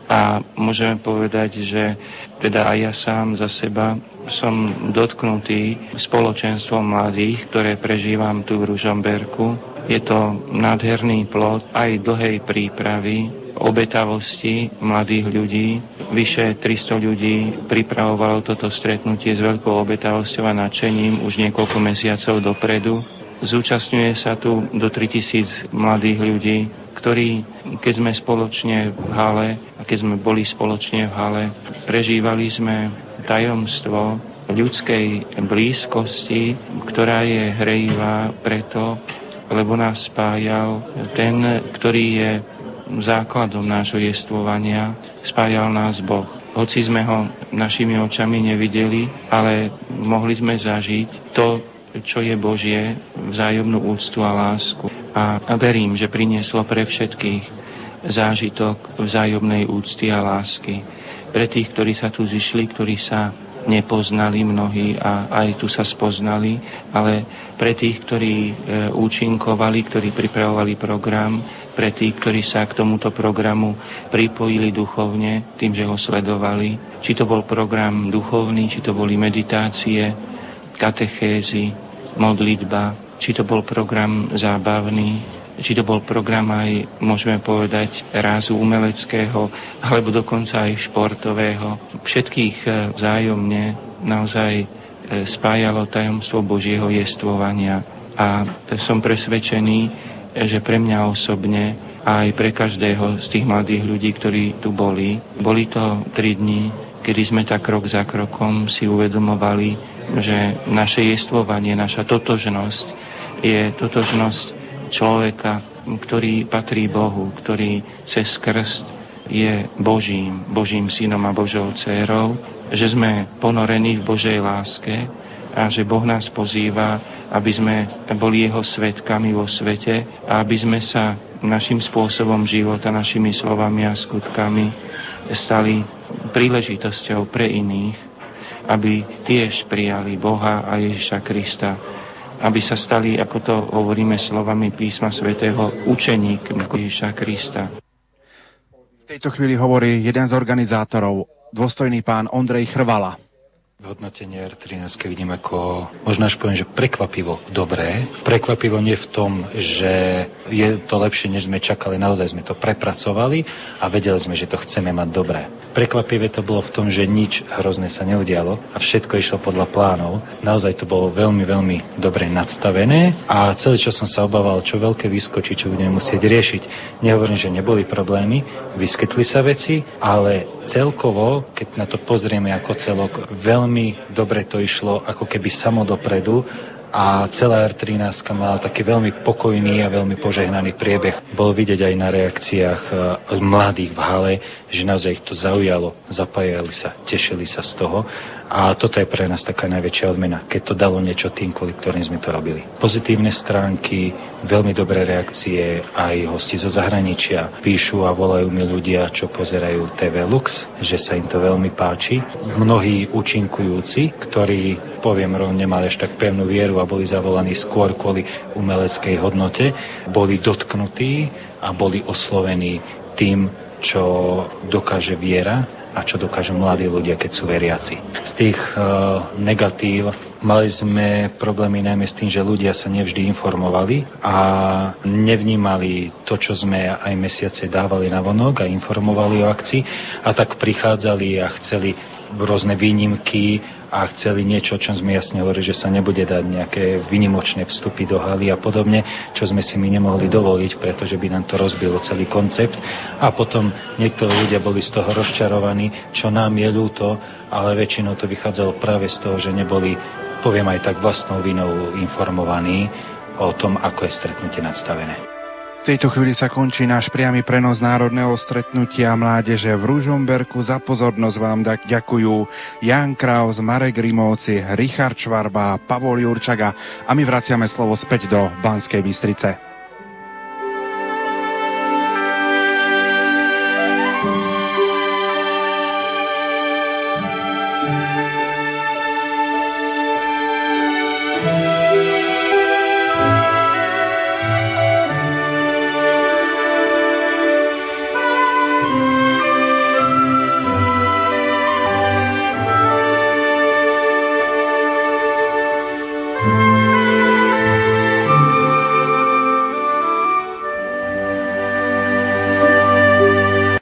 A môžeme povedať, že teda aj ja sám za seba som dotknutý spoločenstvom mladých, ktoré prežívam tu v Ružomberku. Je to nádherný plod aj dlhej prípravy obetavosti mladých ľudí. Vyše 300 ľudí pripravovalo toto stretnutie s veľkou obetavosťou a nadšením už niekoľko mesiacov dopredu. Zúčastňuje sa tu do 3000 mladých ľudí, ktorí, keď sme spoločne v hale a keď sme boli spoločne v hale, prežívali sme tajomstvo ľudskej blízkosti, ktorá je hrejivá preto, lebo nás spájal ten, ktorý je základom nášho jestvovania, spájal nás Boh. Hoci sme ho našimi očami nevideli, ale mohli sme zažiť to, čo je Božie, vzájomnú úctu a lásku. A verím, že prinieslo pre všetkých zážitok vzájomnej úcty a lásky. Pre tých, ktorí sa tu zišli, ktorí sa nepoznali mnohí a aj tu sa spoznali, ale pre tých, ktorí e, účinkovali, ktorí pripravovali program, pre tých, ktorí sa k tomuto programu pripojili duchovne tým, že ho sledovali. Či to bol program duchovný, či to boli meditácie, katechézy, modlitba, či to bol program zábavný, či to bol program aj, môžeme povedať, rázu umeleckého, alebo dokonca aj športového. Všetkých e, vzájomne naozaj e, spájalo tajomstvo Božieho jestvovania. A som presvedčený, že pre mňa osobne aj pre každého z tých mladých ľudí, ktorí tu boli, boli to tri dni, kedy sme tak krok za krokom si uvedomovali, že naše jestvovanie, naša totožnosť je totožnosť človeka, ktorý patrí Bohu, ktorý cez krst je Božím, Božím synom a Božou dcerou, že sme ponorení v Božej láske a že Boh nás pozýva, aby sme boli Jeho svetkami vo svete a aby sme sa našim spôsobom života, našimi slovami a skutkami stali príležitosťou pre iných, aby tiež prijali Boha a Ježiša Krista aby sa stali, ako to hovoríme slovami písma svätého, učeníkmi Ježiša Krista. V tejto chvíli hovorí jeden z organizátorov, dôstojný pán Ondrej Chrvala. Hodnotenie R13 vidím ako, možno až poviem, že prekvapivo dobré. Prekvapivo nie v tom, že je to lepšie, než sme čakali, naozaj sme to prepracovali a vedeli sme, že to chceme mať dobré. Prekvapivé to bolo v tom, že nič hrozné sa neudialo a všetko išlo podľa plánov. Naozaj to bolo veľmi, veľmi dobre nadstavené a celý čas som sa obával, čo veľké vyskočí, čo budeme musieť riešiť. Nehovorím, že neboli problémy, vyskytli sa veci, ale celkovo, keď na to pozrieme ako celok, veľmi veľmi dobre to išlo ako keby samo dopredu a celá R13 mala taký veľmi pokojný a veľmi požehnaný priebeh. Bol vidieť aj na reakciách e, mladých v hale, že naozaj ich to zaujalo, zapájali sa, tešili sa z toho a toto je pre nás taká najväčšia odmena, keď to dalo niečo tým, kvôli ktorým sme to robili. Pozitívne stránky, veľmi dobré reakcie, aj hosti zo zahraničia píšu a volajú mi ľudia, čo pozerajú TV Lux, že sa im to veľmi páči. Mnohí účinkujúci, ktorí, poviem rovne, nemali až tak pevnú vieru a boli zavolaní skôr kvôli umeleckej hodnote, boli dotknutí a boli oslovení tým, čo dokáže viera a čo dokážu mladí ľudia, keď sú veriaci. Z tých uh, negatív mali sme problémy najmä s tým, že ľudia sa nevždy informovali a nevnímali to, čo sme aj mesiace dávali na vonok a informovali o akcii a tak prichádzali a chceli rôzne výnimky a chceli niečo, čo sme jasne hovorili, že sa nebude dať nejaké vynimočné vstupy do haly a podobne, čo sme si my nemohli dovoliť, pretože by nám to rozbilo celý koncept. A potom niektorí ľudia boli z toho rozčarovaní, čo nám je ľúto, ale väčšinou to vychádzalo práve z toho, že neboli, poviem aj tak vlastnou vinou informovaní o tom, ako je stretnutie nadstavené. V tejto chvíli sa končí náš priamy prenos národného stretnutia mládeže v Ružomberku. Za pozornosť vám ďakujú Jan Kraus, Marek Rimovci, Richard Švarba, Pavol Jurčaga a my vraciame slovo späť do Banskej Bystrice.